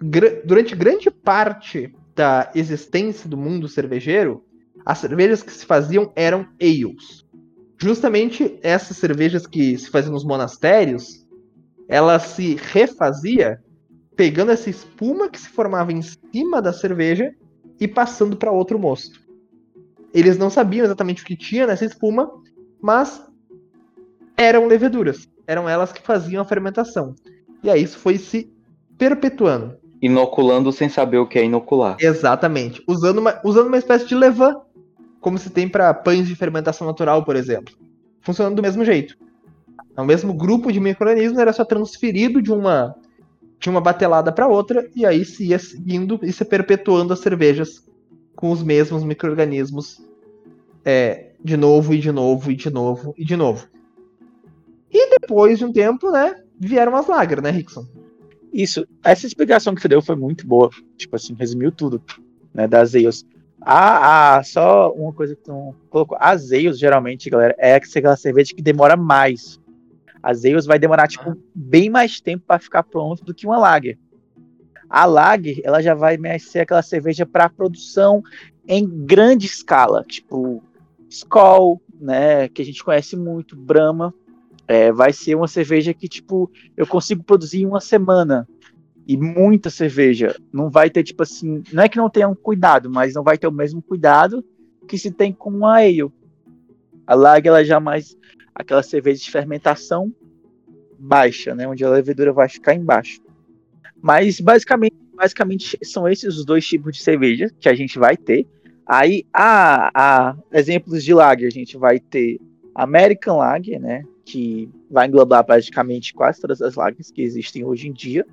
gra- durante grande parte da existência do mundo cervejeiro, as cervejas que se faziam eram ales. Justamente essas cervejas que se faziam nos monastérios, ela se refazia pegando essa espuma que se formava em cima da cerveja e passando para outro mosto. Eles não sabiam exatamente o que tinha nessa espuma, mas eram leveduras. Eram elas que faziam a fermentação. E aí isso foi se perpetuando. Inoculando sem saber o que é inocular. Exatamente. Usando uma, usando uma espécie de levain, como se tem para pães de fermentação natural, por exemplo. Funcionando do mesmo jeito. É o mesmo grupo de micro-organismos, era só transferido de uma de uma batelada para outra, e aí se ia seguindo e se perpetuando as cervejas com os mesmos micro-organismos é, de novo e de novo e de novo e de novo. E depois de um tempo, né, vieram as lagers, né, Rickson? Isso, essa explicação que você deu foi muito boa. Tipo assim, resumiu tudo, né, das ales. Ah, ah, só uma coisa que tu colocou. As ales, geralmente, galera, é aquela cerveja que demora mais. As ales vai demorar, tipo, bem mais tempo para ficar pronto do que uma lager. A lager, ela já vai ser aquela cerveja para produção em grande escala, tipo Skol, né, que a gente conhece muito, Brahma, é, vai ser uma cerveja que, tipo, eu consigo produzir em uma semana. E muita cerveja. Não vai ter, tipo assim. Não é que não tenha um cuidado, mas não vai ter o mesmo cuidado que se tem com a ale. A lager, ela já mais. Aquela cerveja de fermentação baixa, né? Onde a levedura vai ficar embaixo. Mas, basicamente, basicamente são esses os dois tipos de cerveja que a gente vai ter. Aí, a, a exemplos de lager, a gente vai ter American Lager, né? Que vai englobar praticamente quase todas as lagers que existem hoje em dia.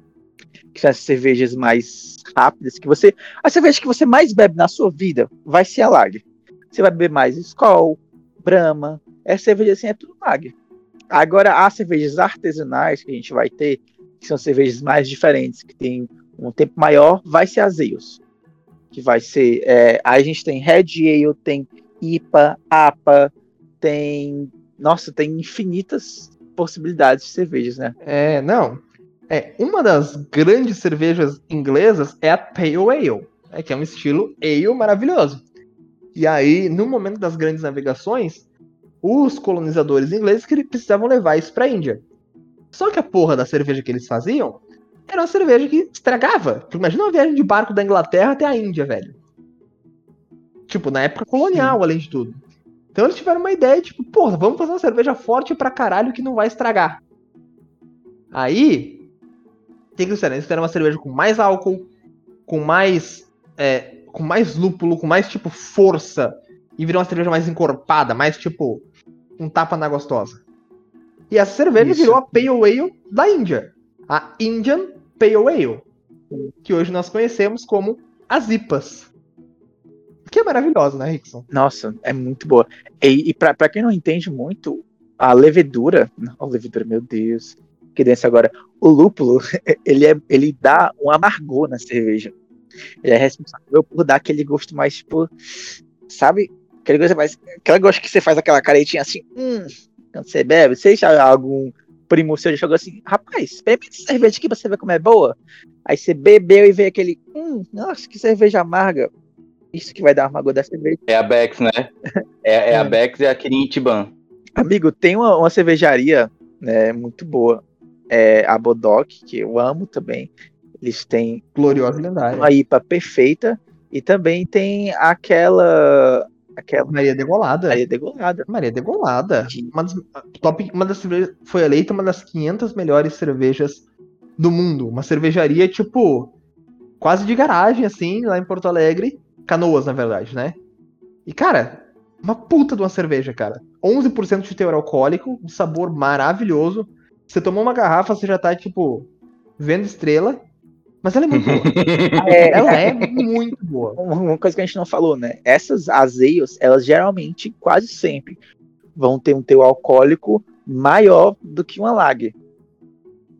Que são as cervejas mais rápidas. que você A cerveja que você mais bebe na sua vida vai ser a lager. Você vai beber mais Skol, Brahma. Essa cerveja assim é tudo lager. Agora, as cervejas artesanais que a gente vai ter, que são cervejas mais diferentes, que tem um tempo maior, vai ser as. Que vai ser. É, a gente tem Red Ale, tem IPA, APA, tem. Nossa, tem infinitas possibilidades de cervejas, né? É, não. É, uma das grandes cervejas inglesas é a Pale Ale, é, que é um estilo ale maravilhoso. E aí, no momento das grandes navegações, os colonizadores ingleses que precisavam levar isso para a Índia. Só que a porra da cerveja que eles faziam era uma cerveja que estragava. Imagina uma viagem de barco da Inglaterra até a Índia, velho. Tipo, na época colonial, Sim. além de tudo. Então eles tiveram uma ideia, tipo, porra, vamos fazer uma cerveja forte pra caralho que não vai estragar. Aí, o que eles fizeram? Eles fizeram uma cerveja com mais álcool, com mais. É, com mais lúpulo, com mais, tipo, força. E virou uma cerveja mais encorpada, mais, tipo, um tapa na gostosa. E essa cerveja Isso. virou a Pale Ale da Índia. A Indian Pale Ale. Que hoje nós conhecemos como as IPAs. Que é maravilhosa, né, Rickson? Nossa, é muito boa. E, e pra, pra quem não entende muito, a levedura. A levedura, meu Deus. Que dense agora. O lúpulo, [LAUGHS] ele, é, ele dá um amargor na cerveja. Ele é responsável por dar aquele gosto mais, tipo. Sabe? Aquele gosto mais. Aquela gosto que você faz aquela caretinha assim. Hum, quando você bebe. Você já algum primo seu já chegou assim, rapaz, bebe essa cerveja aqui pra você ver como é boa. Aí você bebeu e veio aquele. Hum, nossa, que cerveja amarga isso que vai dar amargor da cerveja. É a Bex, né? É, é a Bex e a Kirin Itiban. Amigo, tem uma, uma cervejaria né, muito boa. É a Bodoc, que eu amo também. Eles têm gloriosa lendária. Uma IPA perfeita. E também tem aquela. Aquela... Maria Degolada. Maria Degolada. Maria Degolada. Uma das, top, uma das foi eleita uma das 500 melhores cervejas do mundo. Uma cervejaria, tipo, quase de garagem, assim, lá em Porto Alegre. Canoas, na verdade, né? E, cara, uma puta de uma cerveja, cara. 11% de teor alcoólico, um sabor maravilhoso. Você tomou uma garrafa, você já tá, tipo, vendo estrela. Mas ela é muito boa. [LAUGHS] é, ela é muito boa. [LAUGHS] Uma coisa que a gente não falou, né? Essas azeios, elas geralmente, quase sempre, vão ter um teor alcoólico maior do que uma lager.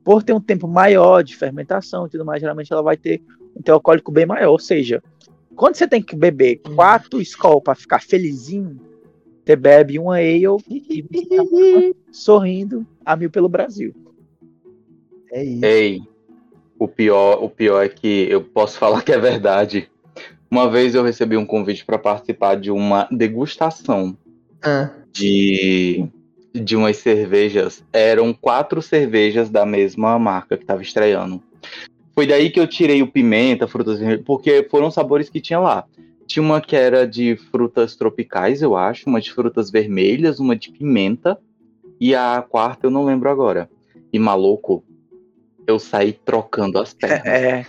Por ter um tempo maior de fermentação e tudo mais, geralmente ela vai ter um teor alcoólico bem maior. Ou seja, quando você tem que beber hum. quatro Skol para ficar felizinho, você bebe uma ale e [LAUGHS] sorrindo a mil pelo Brasil. É isso. Ei, O pior, o pior é que eu posso [LAUGHS] falar que é verdade. Uma vez eu recebi um convite para participar de uma degustação Ah, de, de umas cervejas. Eram quatro cervejas da mesma marca que estava estreando. Foi daí que eu tirei o pimenta, frutas vermelhas, porque foram sabores que tinha lá. Tinha uma que era de frutas tropicais, eu acho, uma de frutas vermelhas, uma de pimenta, e a quarta eu não lembro agora. E maluco, eu saí trocando as pernas. É.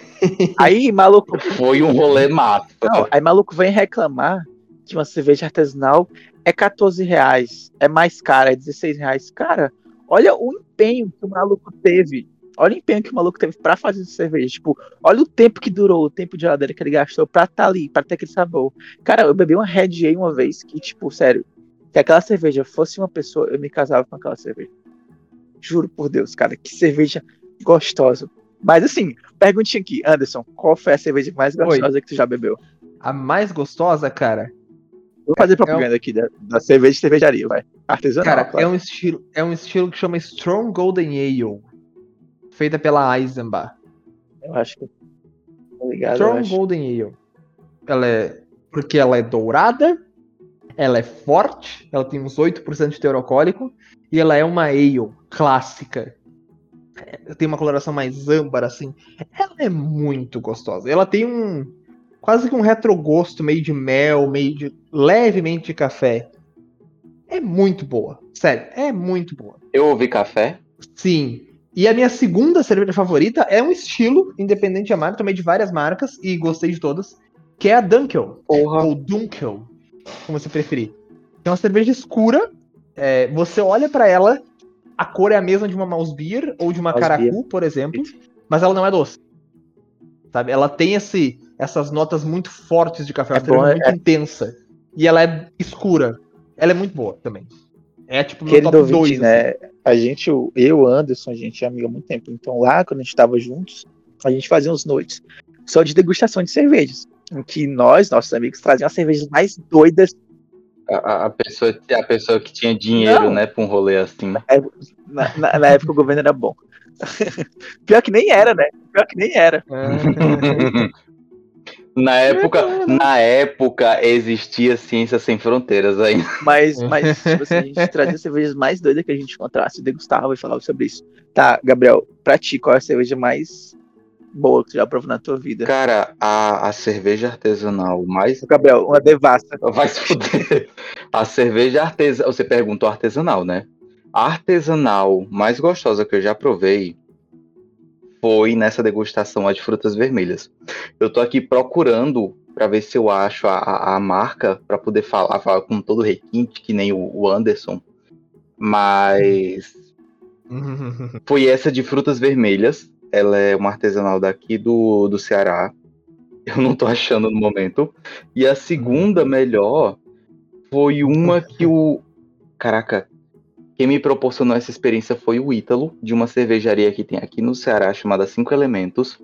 Aí, maluco, Foi um rolê massa. não, aí maluco vem reclamar que uma cerveja artesanal é 14 reais, é mais cara, é 16 reais. Cara, olha o empenho que o maluco teve. Olha o empenho que o maluco teve pra fazer essa cerveja. Tipo, olha o tempo que durou, o tempo de geladeira que ele gastou pra estar ali, pra ter aquele sabor. Cara, eu bebi uma Red Ale uma vez que, tipo, sério, se aquela cerveja fosse uma pessoa, eu me casava com aquela cerveja. Juro por Deus, cara, que cerveja gostosa. Mas assim, perguntinha aqui, Anderson, qual foi a cerveja mais gostosa que tu já bebeu? a mais gostosa, cara, Vou fazer É propaganda aqui da, da cerveja de cervejaria, vai. Artesanal, cara, claro. é um estilo, é um estilo que chama Strong Golden Ale, feita pela Eisenbach. Eu acho que. Tô ligado, eu Strong. Golden Ale. Ela é porque ela é dourada, ela é forte, ela tem uns 8% de teor alcoólico e ela é uma ale clássica. Tem uma coloração mais âmbar assim. Ela é muito gostosa. Ela tem um quase que um retrogosto meio de mel, meio de levemente de café. É muito boa. Sério, é muito boa. Eu ouvi café. Sim. E a minha segunda cerveja favorita é um estilo, independente da marca, tomei de várias marcas e gostei de todas, que é a Dunkel, Porra. ou Dunkel, como você preferir. É uma cerveja escura, é, você olha pra ela, a cor é a mesma de uma Mouse Beer ou de uma Mouse Caracu, por exemplo, mas ela não é doce. Sabe? Ela tem esse, essas notas muito fortes de café, É bom, é- muito intensa. E ela é escura. Ela é muito boa também. É tipo meu Querido top ouvinte, 2. né? A gente, o- eu, Anderson, a gente é amigo há muito tempo. Então lá, quando a gente tava juntos, a gente fazia uns noites só de degustação de cervejas. Em que nós, nossos amigos, traziam as cervejas mais doidas. A, a- pessoa, a pessoa que tinha dinheiro, Não. né, pra um rolê assim. Na, na- na época o governo era bom. [LAUGHS] Pior que nem era, né? Pior que nem era. [LAUGHS] na época, na época existia ciência sem fronteiras aí. Mas, [LAUGHS] mas tipo assim, a gente trazia as cervejas mais doidas que a gente encontrasse, degustava e falava sobre isso. Tá, Gabriel, pra ti, qual é a cerveja mais boa que tu já provou na tua vida? Cara, a, a cerveja artesanal mais. Gabriel, uma devassa. Vai se fuder. A cerveja artesanal. Você perguntou artesanal, né? A artesanal mais gostosa que eu já provei foi nessa degustação a de frutas vermelhas. Eu tô aqui procurando pra ver se eu acho a, a, a marca pra poder falar, falar com todo requinte, que nem o, o Anderson. Mas [LAUGHS] foi essa de frutas vermelhas. Ela é uma artesanal daqui do, do Ceará. Eu não tô achando no momento. E a segunda melhor foi uma que o. Caraca, quem me proporcionou essa experiência foi o Ítalo, de uma cervejaria que tem aqui no Ceará chamada Cinco Elementos.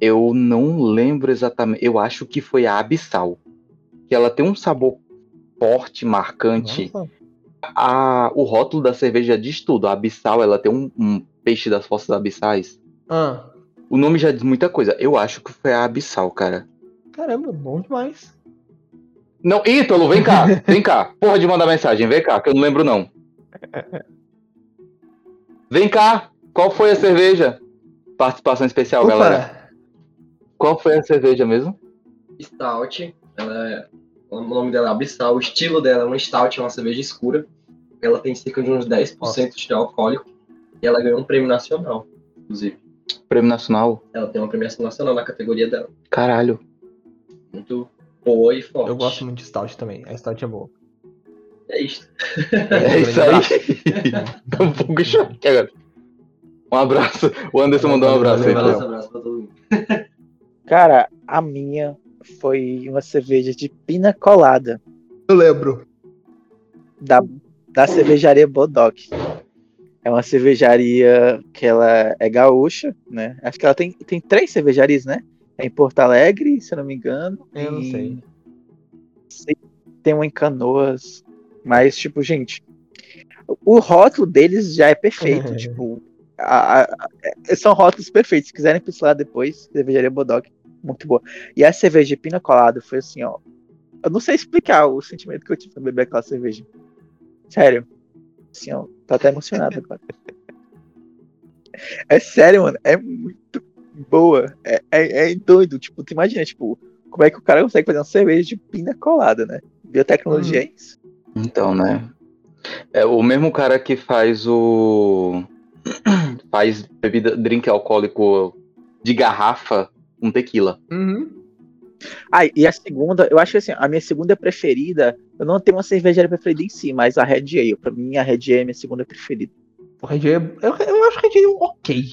Eu não lembro exatamente. Eu acho que foi a Abissal. Que ela tem um sabor forte, marcante a, o rótulo da cerveja diz tudo. A abissal, ela tem um, um peixe das fossas abissais. Ah, O nome já diz muita coisa. Eu acho que foi a abissal, cara. caramba, bom demais. Não, Ítalo, vem cá, vem cá. Porra de mandar mensagem, vem cá, que eu não lembro não. Vem cá, qual foi a cerveja? Participação especial, galera. Opa, Qual foi a cerveja mesmo? Stout. Ela é, o nome dela é Abissal. O estilo dela é uma Stout, é uma cerveja escura. Ela tem cerca de uns 10% de teor alcoólico. E ela ganhou um prêmio nacional, inclusive. Prêmio Nacional. Ela tem uma premiação nacional na categoria dela. Caralho. Muito boa e forte. eu gosto muito de Stout também. A Stout é boa. É isso. É isso aí. [LAUGHS] Tô um pouco choque agora. Um abraço. O Anderson mandou um abraço aí. Um abraço pra todo mundo. Cara, a minha foi uma cerveja de pina colada Eu lembro. da, da cervejaria Bodoc. É uma cervejaria que ela é gaúcha, né? Acho que ela tem, tem três cervejarias, né? É em Porto Alegre, se eu não me engano. Eu não e- sei. sei Tem uma em Canoas. Mas, tipo, gente, o rótulo deles já é perfeito. [LAUGHS] tipo, a- a- a- são rótulos perfeitos. Se quiserem pincelar depois, cervejaria Bodog, muito boa. E a cerveja pina colada foi assim, ó. Eu não sei explicar o sentimento que eu tive pra beber aquela cerveja. Sério. Assim, ó, tô até emocionado agora. É sério, mano. É muito boa. É, é, é doido. Tipo, tu imagina, tipo, como é que o cara consegue fazer uma cerveja de pina colada, né? Biotecnologia é isso. Então, né? É o mesmo cara que faz o. [CLEARS THROAT] faz bebida, drink alcoólico de garrafa com tequila. Uhum. Ah, e a segunda, eu acho que assim, a minha segunda preferida, eu não tenho uma cervejaria preferida em si, mas a Red Ale. Pra mim, a Red Ale é minha segunda preferida. O Red Ale, eu, eu acho Red Ale ok.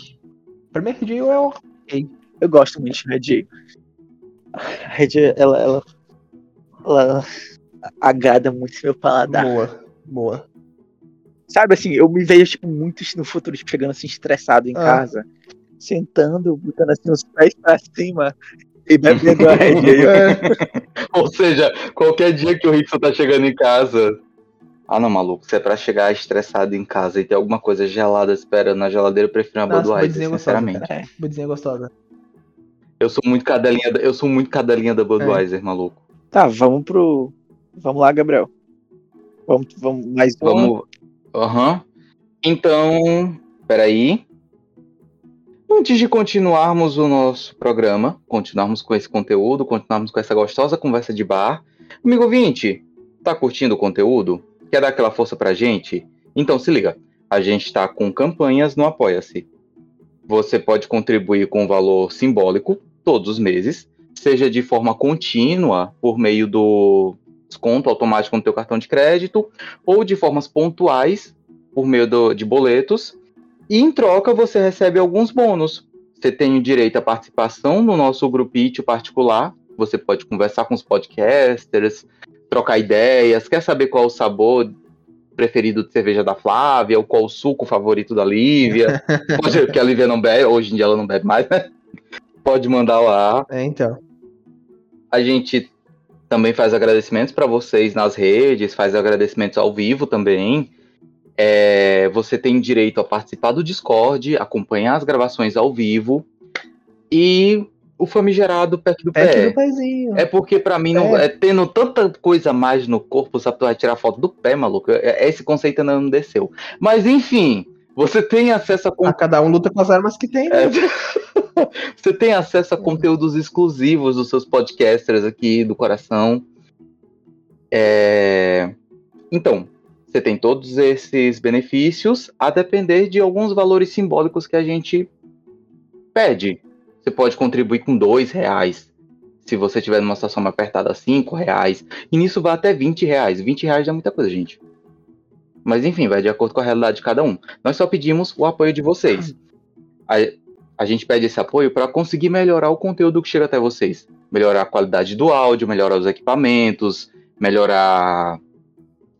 Pra mim, a Red Ale é ok. Eu gosto muito de Red Ale. A Red Ale, ela, ela, ela agrada muito meu paladar. Boa, boa. Sabe assim, eu me vejo tipo, muito no futuro, tipo, chegando assim, estressado em Ah. casa, sentando, botando assim os pés pra cima e bebendo a Red Ale. É, Ou seja, qualquer dia que o Rickson tá chegando em casa. Ah, não, maluco. Se é pra chegar estressado em casa e ter alguma coisa gelada esperando na geladeira, eu prefiro uma Nossa, Budweiser, Budzinha gostosa, sinceramente. É. Budzinha gostosa. Eu sou muito cadelinha, da- eu sou muito cadelinha da Budweiser, maluco. Tá, vamos pro. Vamos lá, Gabriel. Vamos, vamos mais uma. Vamos. Aham. Então, peraí. Antes de continuarmos o nosso programa, continuarmos com esse conteúdo, continuarmos com essa gostosa conversa de bar, amigo ouvinte, tá curtindo o conteúdo? Quer dar aquela força pra gente? Então se liga, a gente tá com campanhas no Apoia-se. Você pode contribuir com um valor simbólico todos os meses, seja de forma contínua por meio do desconto automático no teu cartão de crédito, ou de formas pontuais por meio do- de boletos. E em troca você recebe alguns bônus. Você tem o direito à participação no nosso grupinho particular. Você pode conversar com os podcasters, trocar ideias. Quer saber qual o sabor preferido de cerveja da Flávia, ou qual o suco favorito da Lívia? [LAUGHS] Pode, porque a Lívia não bebe, hoje em dia ela não bebe mais, né? Pode mandar lá. É, então. A gente também faz agradecimentos para vocês nas redes, faz agradecimentos ao vivo também. É, você tem direito a participar do Discord, acompanhar as gravações ao vivo e o famigerado pack do pé. do pezinho. É porque pra mim, não, É. é tendo tanta coisa a mais no corpo, tu vai tirar foto do pé, maluco. É- Esse conceito ainda não desceu. Mas enfim, você tem acesso a Ah, cada um luta com as armas que tem, né? é. [LAUGHS] Você tem acesso a conteúdos exclusivos dos seus podcasters aqui do coração. É, Então, você tem todos esses benefícios a depender de alguns valores simbólicos que a gente pede. Você pode contribuir com dois reais. Se você tiver numa situação mais apertada, cinco reais. E nisso vai até 20 reais. 20 reais é muita coisa, gente. Mas enfim, vai de acordo com a realidade de cada um. Nós só pedimos o apoio de vocês. A, a gente pede esse apoio para conseguir melhorar o conteúdo que chega até vocês. Melhorar a qualidade do áudio, melhorar os equipamentos, melhorar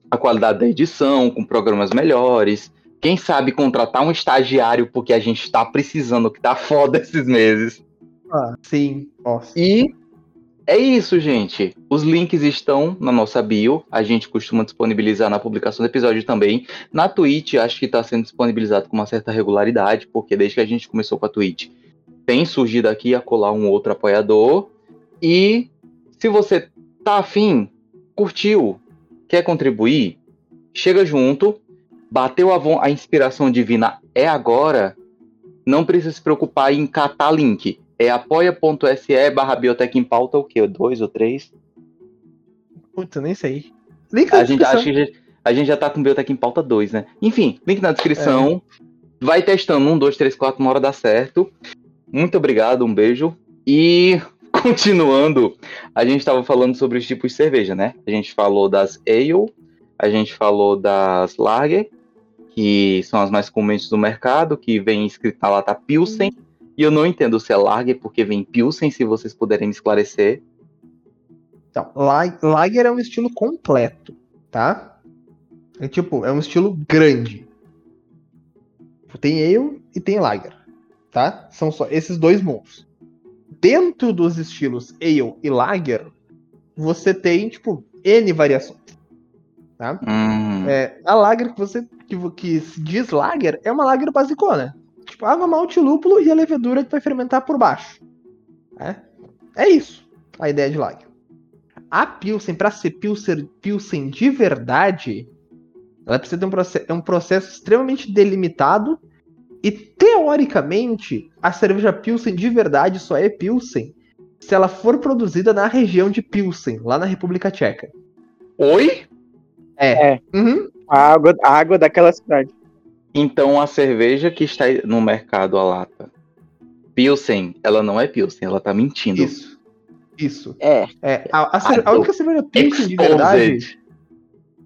a qualidade da edição, com programas melhores. Quem sabe contratar um estagiário, porque a gente tá precisando, que tá foda [LAUGHS] esses meses. Ah, sim. Nossa. E é isso, gente. Os links estão na nossa bio. A gente costuma disponibilizar na publicação do episódio também. Na Twitch, acho que está sendo disponibilizado com uma certa regularidade, porque desde que a gente começou com a Twitch, tem surgido aqui a colar um outro apoiador. E se você tá afim, curtiu, quer contribuir, chega junto. Bateu a, a inspiração divina é agora. Não precisa se preocupar em catar link. É apoia.se barra biotec em pauta, o quê? Dois ou três? Putz, nem sei. Link A gente, acho que a gente já tá com biotec em pauta 2, né? Enfim, link na descrição. Vai testando. Um, dois, três, quatro, uma hora dá certo. Muito obrigado, um beijo. E continuando, a gente estava falando sobre os tipos de cerveja, né? A gente falou das Ale, a gente falou das Lager, que são as mais comuns do mercado, que vem escrito na lata Pilsen. E eu não entendo se é Lager porque vem Pilsen, se vocês puderem me esclarecer. Então, la- Lager é um estilo completo, tá? É tipo, é um estilo grande. Tem Ale e tem Lager, tá? São só esses dois monstros. Dentro dos estilos Ale e Lager, você tem, tipo, N variações. Tá? Hum, É, a Lager que você que, que se diz Lager é uma Lager basicona. Tipo, água, malte, lúpulo e a levedura que vai fermentar por baixo. É, é isso a ideia de lager. A Pilsen, para ser Pilsen, Pilsen de verdade, ela precisa ter um, proce um processo extremamente delimitado e, teoricamente, a cerveja Pilsen de verdade só é Pilsen se ela for produzida na região de Pilsen, lá na República Tcheca. Oi? É. É. Uhum. A água, a água daquela cidade. Então a cerveja que está no mercado, a lata, Pilsen, ela não é Pilsen, ela tá mentindo. Isso. Isso. É. É, a, a, cer- a Ah, única cerveja Pilsen de verdade,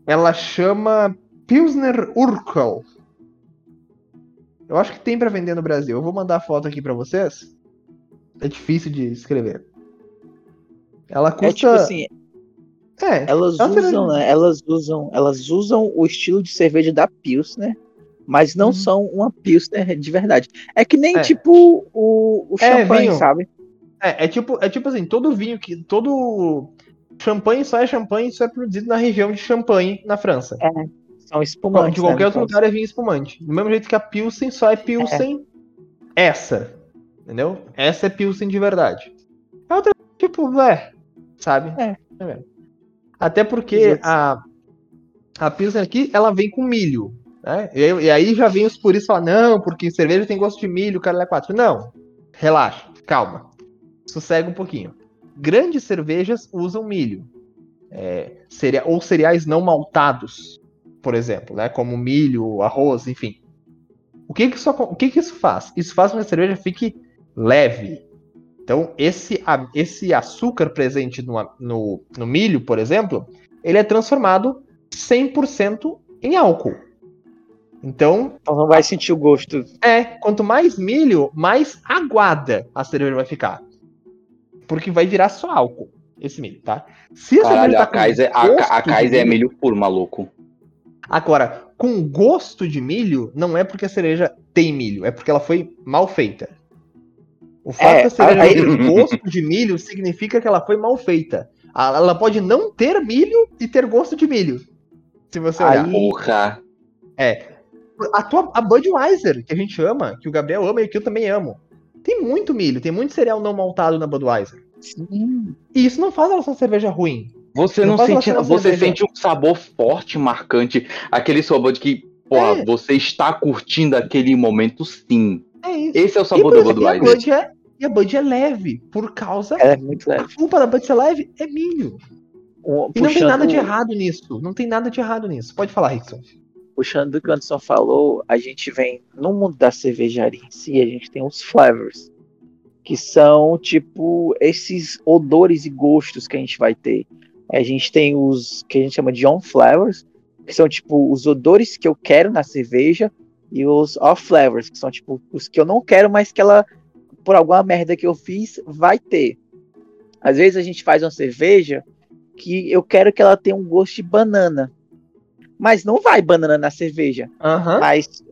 ela chama Pilsner Urquell. Eu acho que tem pra vender no Brasil. Eu vou mandar a foto aqui pra vocês. É difícil de escrever. Ela custa. É tipo assim, É, elas É usam, né? Elas usam, elas usam o estilo de cerveja da Pilsner, mas não Uhum. são uma Pilsner de verdade. É que nem É. tipo o, o É, champanhe, vinho. sabe? é, é tipo, é tipo assim, todo vinho que. Todo. Champanhe só é champanhe, só é produzido na região de Champagne, na França. São espumantes. de qualquer né, outro lugar é vinho espumante. Do mesmo jeito que a Pilsen só é Pilsen essa. Entendeu? Essa é Pilsen de verdade. A outra, tipo, é. Sabe? É. É. Até porque a, a Pilsen aqui, ela vem com milho. Né? E, aí- e aí já vem os puristas falar, não, porque cerveja tem gosto de milho, o cara é quatro. Não. Relaxa, calma. Sossega um pouquinho. Grandes cervejas usam milho. É, ou cereais não maltados por exemplo, né? Como milho, arroz, enfim. O que que isso, o que que isso faz? Isso faz com que a cerveja fique leve. Então, esse, a- esse açúcar presente no, a- no, no milho, por exemplo, ele é transformado 100% em álcool. Então, Então não vai sentir o gosto. é, quanto mais milho, mais aguada a cerveja vai ficar. Porque vai virar só álcool, esse milho, tá? Se a Caralho, cerveja tá a Kaiser, a, a Kaiser é milho puro, maluco. Agora, com gosto de milho, não é porque a cereja tem milho, é porque ela foi mal feita. O fato É, da cereja aí- ter gosto de milho significa que ela foi mal feita. Ela pode não ter milho e ter gosto de milho. Se você olhar. Aí- Porra. A, tua, a Budweiser, que a gente ama, que o Gabriel ama e que eu também amo, tem muito milho, tem muito cereal não maltado na Budweiser. Sim. E isso não faz ela ser uma cerveja ruim. Você Não não sente, você cerveja. sente um sabor forte, marcante, aquele sabor de que, porra, É. você está curtindo aquele momento sim. É isso. Esse é o sabor do exemplo, e a Budweiser. Bud é, e a Bud é leve, por causa. É muito leve. A culpa da Bud ser leve é milho. Um- E não tem nada de errado nisso. Não tem nada de errado nisso. Pode falar, Rickson. puxando do que o Anderson falou, a gente vem no mundo da cervejaria em si, a gente tem os flavors, que são tipo esses odores e gostos que a gente vai ter. A gente tem os que a gente chama de on flavors, que são tipo os odores que eu quero na cerveja, e os off flavors, que são tipo os que eu não quero, mas que ela, por alguma merda que eu fiz, vai ter. Às vezes a gente faz uma cerveja que eu quero que ela tenha um gosto de banana. Mas não vai banana na cerveja. Aham. Mas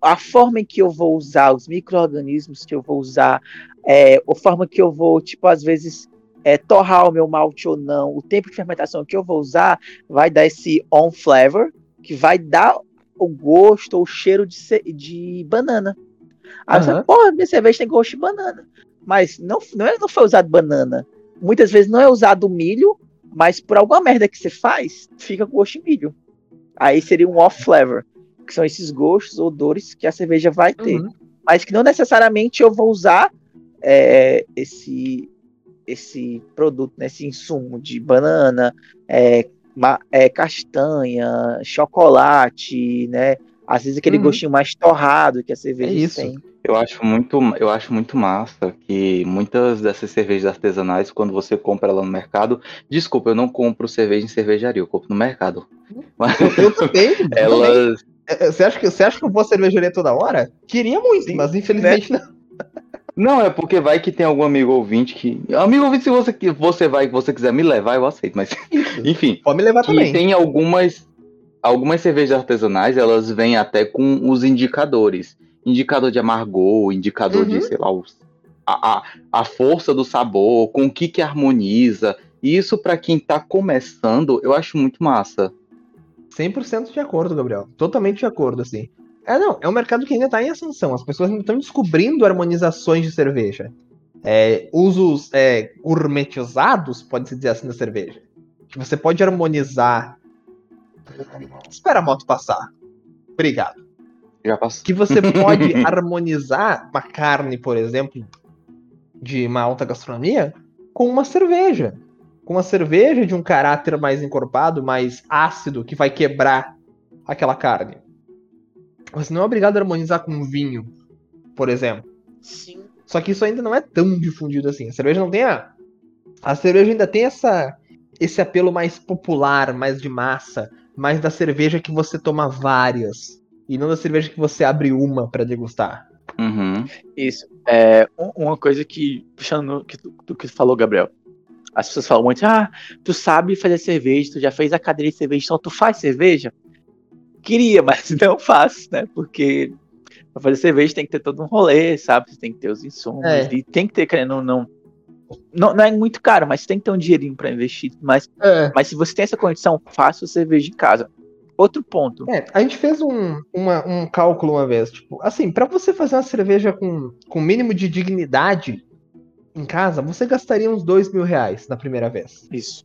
a forma em que eu vou usar, os micro-organismos que eu vou usar, é, a forma que eu vou, tipo, às vezes, é, torrar o meu malte ou não, o tempo de fermentação que eu vou usar, vai dar esse on flavor, que vai dar o gosto ou o cheiro de, de banana. Aí você, Aham. porra, minha cerveja tem gosto de banana. Mas não, não, é, não foi usado banana. Muitas vezes não é usado milho, mas por alguma merda que você faz, fica com gosto de milho. Aí seria um off flavor, que são esses gostos, odores que a cerveja vai ter. Uhum. Mas que não necessariamente eu vou usar é, esse, esse produto, né, esse insumo de banana, é, ma- é, castanha, chocolate, né? Às vezes aquele Uhum. gostinho mais torrado que a cerveja É isso. tem. Eu acho muito, eu acho muito massa que muitas dessas cervejas artesanais, quando você compra ela no mercado, desculpa, eu não compro cerveja em cervejaria, eu compro no mercado. Mas Eu [LAUGHS] também. elas, É, Você acha, que, você acha que eu vou à cervejaria toda hora? Queria muito, Sim, mas infelizmente não. Não é porque vai que tem algum amigo ouvinte que, amigo ouvinte, se você que você vai, que você quiser me levar, eu aceito, mas [LAUGHS] enfim, Pode me levar também. tem algumas algumas cervejas artesanais, elas vêm até com os indicadores. Indicador de amargor, indicador de, Uhum. sei lá, os- a, a, a força do sabor, com o que que harmoniza. E isso pra quem tá começando, eu acho muito massa. 100% de acordo, Gabriel. Totalmente de acordo, assim. É, não, é um mercado que ainda tá em ascensão. As pessoas ainda estão descobrindo harmonizações de cerveja. É, usos é, gourmetizados, pode-se dizer assim, da cerveja. Que você pode harmonizar. Espera a moto passar. Obrigado. Já passou. Que você pode [LAUGHS] harmonizar uma carne, por exemplo, de uma alta gastronomia, com uma cerveja. Com uma cerveja de um caráter mais encorpado, mais ácido, que vai quebrar aquela carne. Você não é obrigado a harmonizar com vinho, por exemplo. Sim. Só que isso ainda não é tão difundido assim. A cerveja não tem a. A cerveja ainda tem essa esse apelo mais popular, mais de massa, mais da cerveja que você toma várias. E não da cerveja que você abre uma pra degustar. Uhum. Isso. É, um- uma coisa que, puxando que, tu- do que tu falou, Gabriel. As pessoas falam muito, ah, tu sabe fazer cerveja, tu já fez a cadeira de cerveja, só tu faz cerveja? Queria, mas [LAUGHS] não faço, né? Porque pra fazer cerveja tem que ter todo um rolê, sabe? Você tem que ter os insumos, É. e tem que ter, querendo ou não, não. Não é muito caro, mas tem que ter um dinheirinho pra investir. Mas, É. mas se você tem essa condição, faça cerveja em casa. Outro ponto. É, a gente fez um, uma- um cálculo uma vez, tipo, assim, pra você fazer uma cerveja com, com mínimo de dignidade em casa, você gastaria uns dois mil reais na primeira vez. Isso.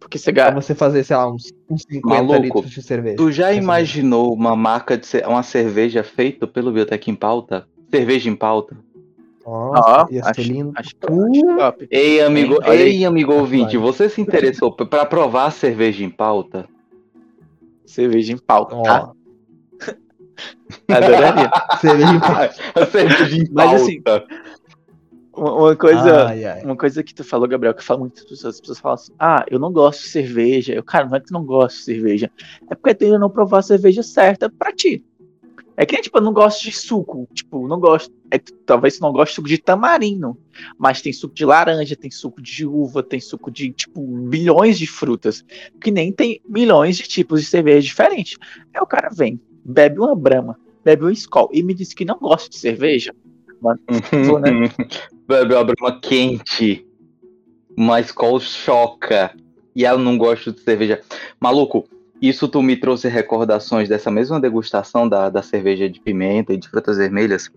Porque você Pra gasta. você fazer, sei lá, uns, uns 50 Maluco, litros de cerveja. Tu já imaginou uma marca de ce- uma cerveja feita pelo Biotech em pauta? Cerveja em pauta? Nossa, Ó, ia acho, lindo. acho, acho top. Ei, amigo? Olha aí. ei, amigo ouvinte, Vai. você se interessou p- pra provar a cerveja em pauta? Cerveja em pauta, Ó, tá? [LAUGHS] Adoraria. [LAUGHS] cerveja em pau. A [LAUGHS] cerveja em Mas, pauta. assim, Uma coisa, Ai, ai. uma coisa que tu falou, Gabriel, que fala muitas pessoas, as pessoas falam assim, ah, eu não gosto de cerveja. Eu, cara, não é que tu não gosta de cerveja. É porque tu ainda não provou a cerveja certa pra ti. É que nem, tipo, eu não gosto de suco. Tipo, não gosto. É, que talvez tu não goste de suco de tamarindo. Mas tem suco de laranja, tem suco de uva, tem suco de, tipo, milhões de frutas. Que nem tem milhões de tipos de cerveja diferentes. Aí o cara vem, bebe uma brama, bebe um Skol e me diz que não gosta de cerveja. Mano, [LAUGHS] vou, né? Bebe uma quente. Uma Skol choca. E ela não gosta de cerveja. Maluco, isso tu me trouxe recordações dessa mesma degustação da, da cerveja de pimenta e de frutas vermelhas.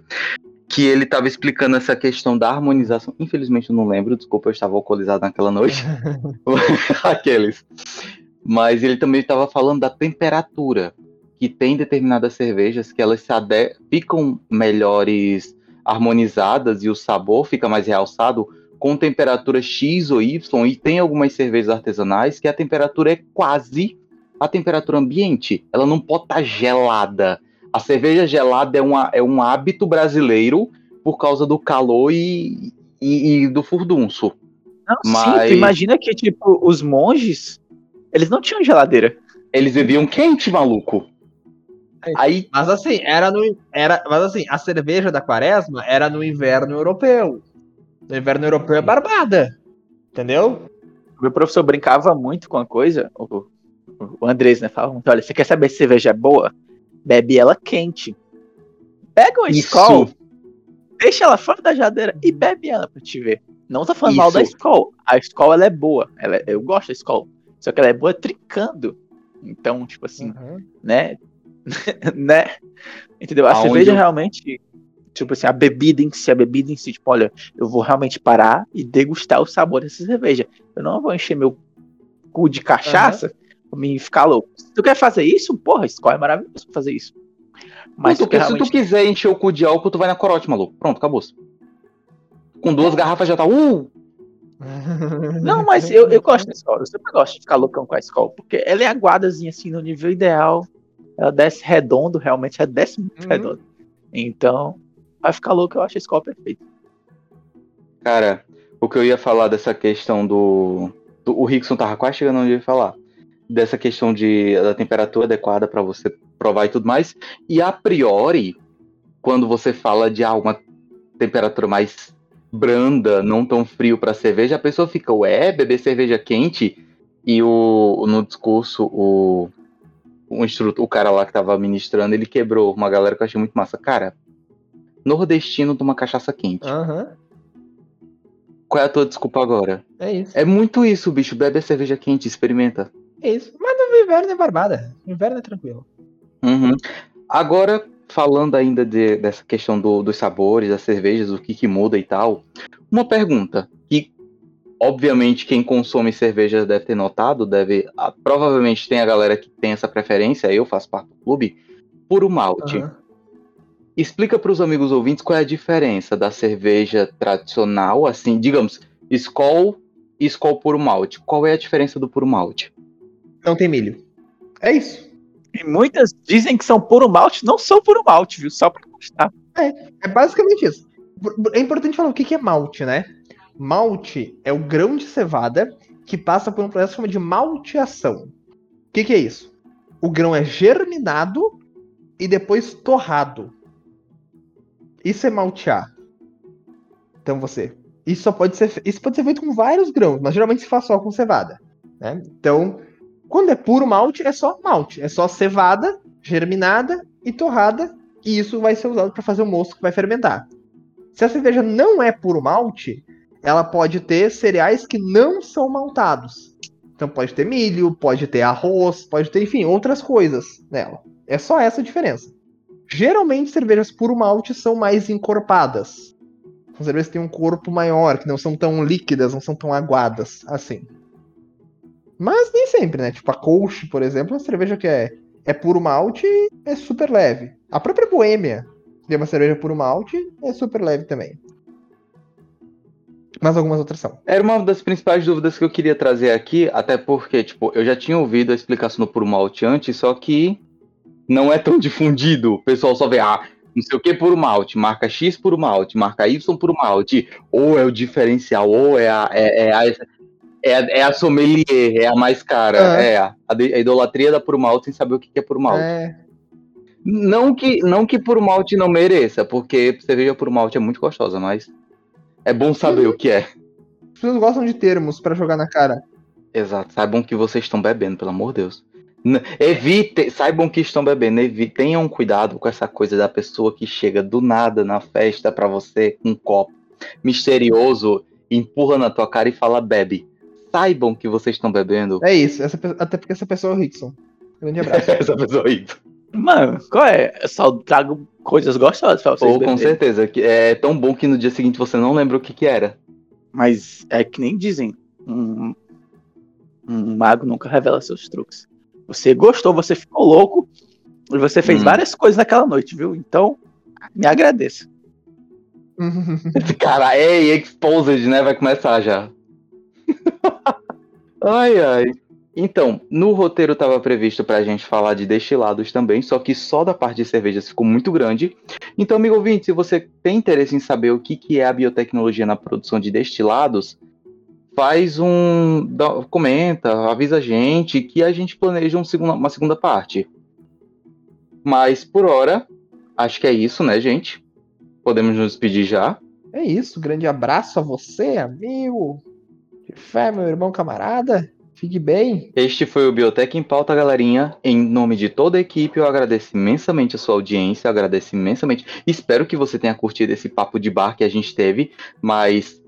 Que ele tava explicando essa questão da harmonização. Infelizmente eu não lembro, desculpa, eu estava alcoolizado naquela noite. [LAUGHS] [LAUGHS] Aqueles. Mas ele também estava falando da temperatura. Que tem determinadas cervejas que elas se ficam melhores harmonizadas e o sabor fica mais realçado com temperatura X ou Y. E tem algumas cervejas artesanais que a temperatura é quase a temperatura ambiente. Ela não pode estar gelada. A cerveja gelada é, uma, é um hábito brasileiro por causa do calor e, e, e do furdunço. Não, sim, Mas- tu imagina que, tipo, os monges, eles não tinham geladeira. Eles viviam quente, maluco. Aí, Mas assim, era no. Era, mas assim, a cerveja da quaresma era no inverno europeu. No inverno europeu é barbada. Entendeu? Meu professor brincava muito com a coisa, o, o Andrés, né? Falava muito, olha, você quer saber se cerveja é boa? Bebe ela quente. Pega uma Isso. Skol, deixa ela fora da geladeira e bebe ela pra te ver. Não tô falando mal da Isso. Skol. A ela é boa. Ela é- eu gosto da Skol. Só que ela é boa trincando. Então, tipo assim, Uhum. né? [LAUGHS] né? Entendeu? A Aonde cerveja eu- realmente, tipo assim, a bebida em si, a bebida em si, tipo, olha, eu vou realmente parar e degustar o sabor dessa cerveja. Eu não vou encher meu cu de cachaça pra me ficar louco. Se tu quer fazer isso, porra, Skol é maravilhoso pra fazer isso. Mas tu- tu quer se tu realmente... quiser encher o cu de álcool, tu vai na corote, maluco. Pronto, acabou. Com duas garrafas já tá. Uh! [LAUGHS] Não, mas eu, eu gosto da Skol. Eu sempre gosto de ficar loucão com a Skol, porque ela é aguadazinha assim no nível ideal. Ela desce redondo, realmente ela desce muito Uhum. redondo. Então, vai ficar louco, eu acho a Skol perfeita. Cara, o que eu ia falar dessa questão do. do- o Rickson tava quase chegando onde eu ia falar. Dessa questão de, da temperatura adequada pra você provar e tudo mais. E a priori, quando você fala de ah, uma temperatura mais branda, não tão frio pra cerveja, a pessoa fica, ué, beber cerveja quente? E o, no discurso, o, o instrutor, o cara lá que tava ministrando, ele quebrou uma galera que eu achei muito massa. Cara, nordestino toma cachaça quente. Aham, Qual é a tua desculpa agora? é isso. É muito isso, bicho. Bebe a cerveja quente, experimenta. É isso. Mas no inverno é barbada. No inverno é tranquilo. Uhum. Agora, falando ainda de- dessa questão do- dos sabores, das cervejas, o que, que muda e tal, uma pergunta que, obviamente, quem consome cerveja deve ter notado, deve. ah, provavelmente tem a galera que tem essa preferência, eu faço parte do clube, puro malte. Aham. Explica para os amigos ouvintes qual é a diferença da cerveja tradicional, assim, digamos, Skol e Skol puro malte. Qual é a diferença do puro malte? Não tem milho. É isso. E muitas dizem que são puro malte, não são puro malte, viu? Só pra constar. É basicamente isso. É importante falar o que que é malte, né? Malte é o grão de cevada que passa por um processo chamado de malteação. O que, que é isso? O grão é germinado e depois torrado. Isso é maltear. Então você. Isso só pode ser. Isso pode ser feito com vários grãos, mas geralmente se faz só com cevada. Né? Então, quando é puro malte, é só malte. É só cevada, germinada e torrada. E isso vai ser usado para fazer o mosto que vai fermentar. Se a cerveja não é puro malte, ela pode ter cereais que não são maltados. Então pode ter milho, pode ter arroz, pode ter, enfim, outras coisas nela. É só essa a diferença. Geralmente cervejas puro malte são mais encorpadas. São cervejas que têm um corpo maior, que não são tão líquidas, não são tão aguadas assim. Mas nem sempre, né? Tipo a Kolsch, por exemplo, é uma cerveja que é, é puro malte é super leve. A própria Boêmia, que é uma cerveja puro malte, é super leve também. Mas algumas outras são. Era uma das principais dúvidas que eu queria trazer aqui, até porque, tipo, eu já tinha ouvido a explicação do malte antes, só que não é tão [LAUGHS] difundido. O pessoal só vê, ah, não sei o que puro malte, marca X puro malte, marca Y puro malte, ou é o diferencial, ou é a, é, é a, é a, é a sommelier, é a mais cara, Ah. é a, a idolatria da puro malte sem saber o que é puro malte. É, Não que, não que puro malte não mereça, porque cerveja puro malte é muito gostosa, mas é bom saber o que é. as pessoas gostam de termos pra jogar na cara. Exato. Saibam que vocês estão bebendo, pelo amor de Deus. Evite, saibam que estão bebendo, evi- tenham cuidado com essa coisa da pessoa que chega do nada na festa pra você com um copo misterioso, empurra na tua cara e fala bebe. Saibam que vocês estão bebendo. É isso, essa até porque essa pessoa é o Rickson. Grande abraço. [LAUGHS] Essa pessoa aí. Mano, qual é? Eu só trago coisas gostosas pra vocês Ou com certeza. que É tão bom que no dia seguinte você não lembra o que que era. Mas é que nem dizem. Um, um mago nunca revela seus truques. Você gostou, você ficou louco. E você fez Hum. várias coisas naquela noite, viu? Então, me agradeça. [LAUGHS] [LAUGHS] Cara, é exposed, né? Vai começar já. [LAUGHS] ai, ai. Então, no roteiro estava previsto pra gente falar de destilados também, só que só da parte de cervejas ficou muito grande. Então, amigo ouvinte, se você tem interesse em saber o que, que é a biotecnologia na produção de destilados, faz um. dá- comenta, avisa a gente que a gente planeja um segunda- uma segunda parte. Mas por hora, acho que é isso, né, gente? Podemos nos despedir já. É isso, grande abraço a você, amigo. Fé, meu irmão camarada. Fique bem. Este foi o Biotech em Pauta, galerinha. Em nome de toda a equipe, eu agradeço imensamente a sua audiência, eu agradeço imensamente. Espero que você tenha curtido esse papo de bar que a gente teve, mas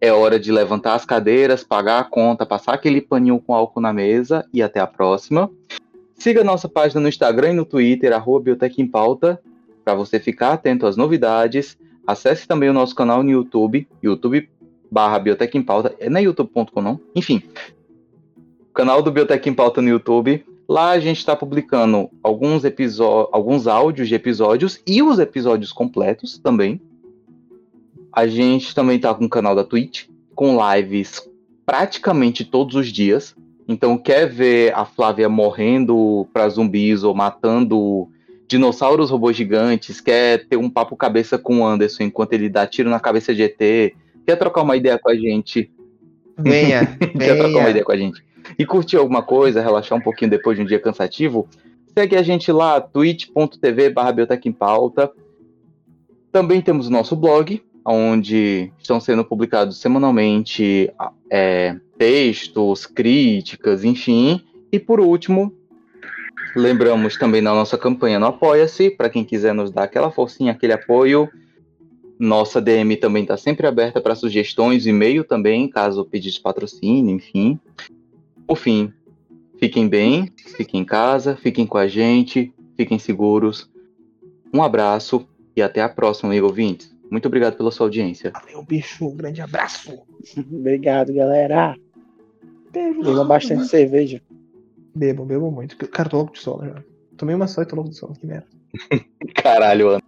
é hora de levantar as cadeiras, pagar a conta, passar aquele paninho com álcool na mesa e até a próxima. Siga nossa página no Instagram e no Twitter, arroba em Pauta, para você ficar atento às novidades. Acesse também o nosso canal no YouTube, YouTube barra em Pauta. É na youtube.com não? Enfim, canal do Biotech em Pauta no YouTube. Lá a gente está publicando alguns alguns áudios de episódios e os episódios completos também. A gente também tá com o canal da Twitch, com lives praticamente todos os dias. Então, quer ver a Flávia morrendo para zumbis ou matando dinossauros robôs gigantes? Quer ter um papo cabeça com o Anderson enquanto ele dá tiro na cabeça de ET? Quer trocar uma ideia com a gente? Venha, [LAUGHS] Quer trocar uma venha. ideia com a gente? E curtir alguma coisa, relaxar um pouquinho depois de um dia cansativo? Segue a gente lá, twitch.tv barra em Pauta. Também temos o nosso blog, onde estão sendo publicados semanalmente é, textos, críticas, enfim. E por último, lembramos também da nossa campanha no Apoia-se, para quem quiser nos dar aquela forcinha, aquele apoio. Nossa DM também está sempre aberta para sugestões, e-mail também, caso pedisse patrocínio, enfim. Por fim, fiquem bem, fiquem em casa, fiquem com a gente, fiquem seguros. Um abraço e até a próxima, amigo ouvintes. Muito obrigado pela sua audiência. Valeu, bicho. Um grande abraço. [LAUGHS] Obrigado, galera. Beijo. Beba bastante cerveja. Bebam, bebam muito. Cara, tô louco de sono já. Tomei uma só e tô louco de sono. Que merda. [LAUGHS] Caralho, Ana.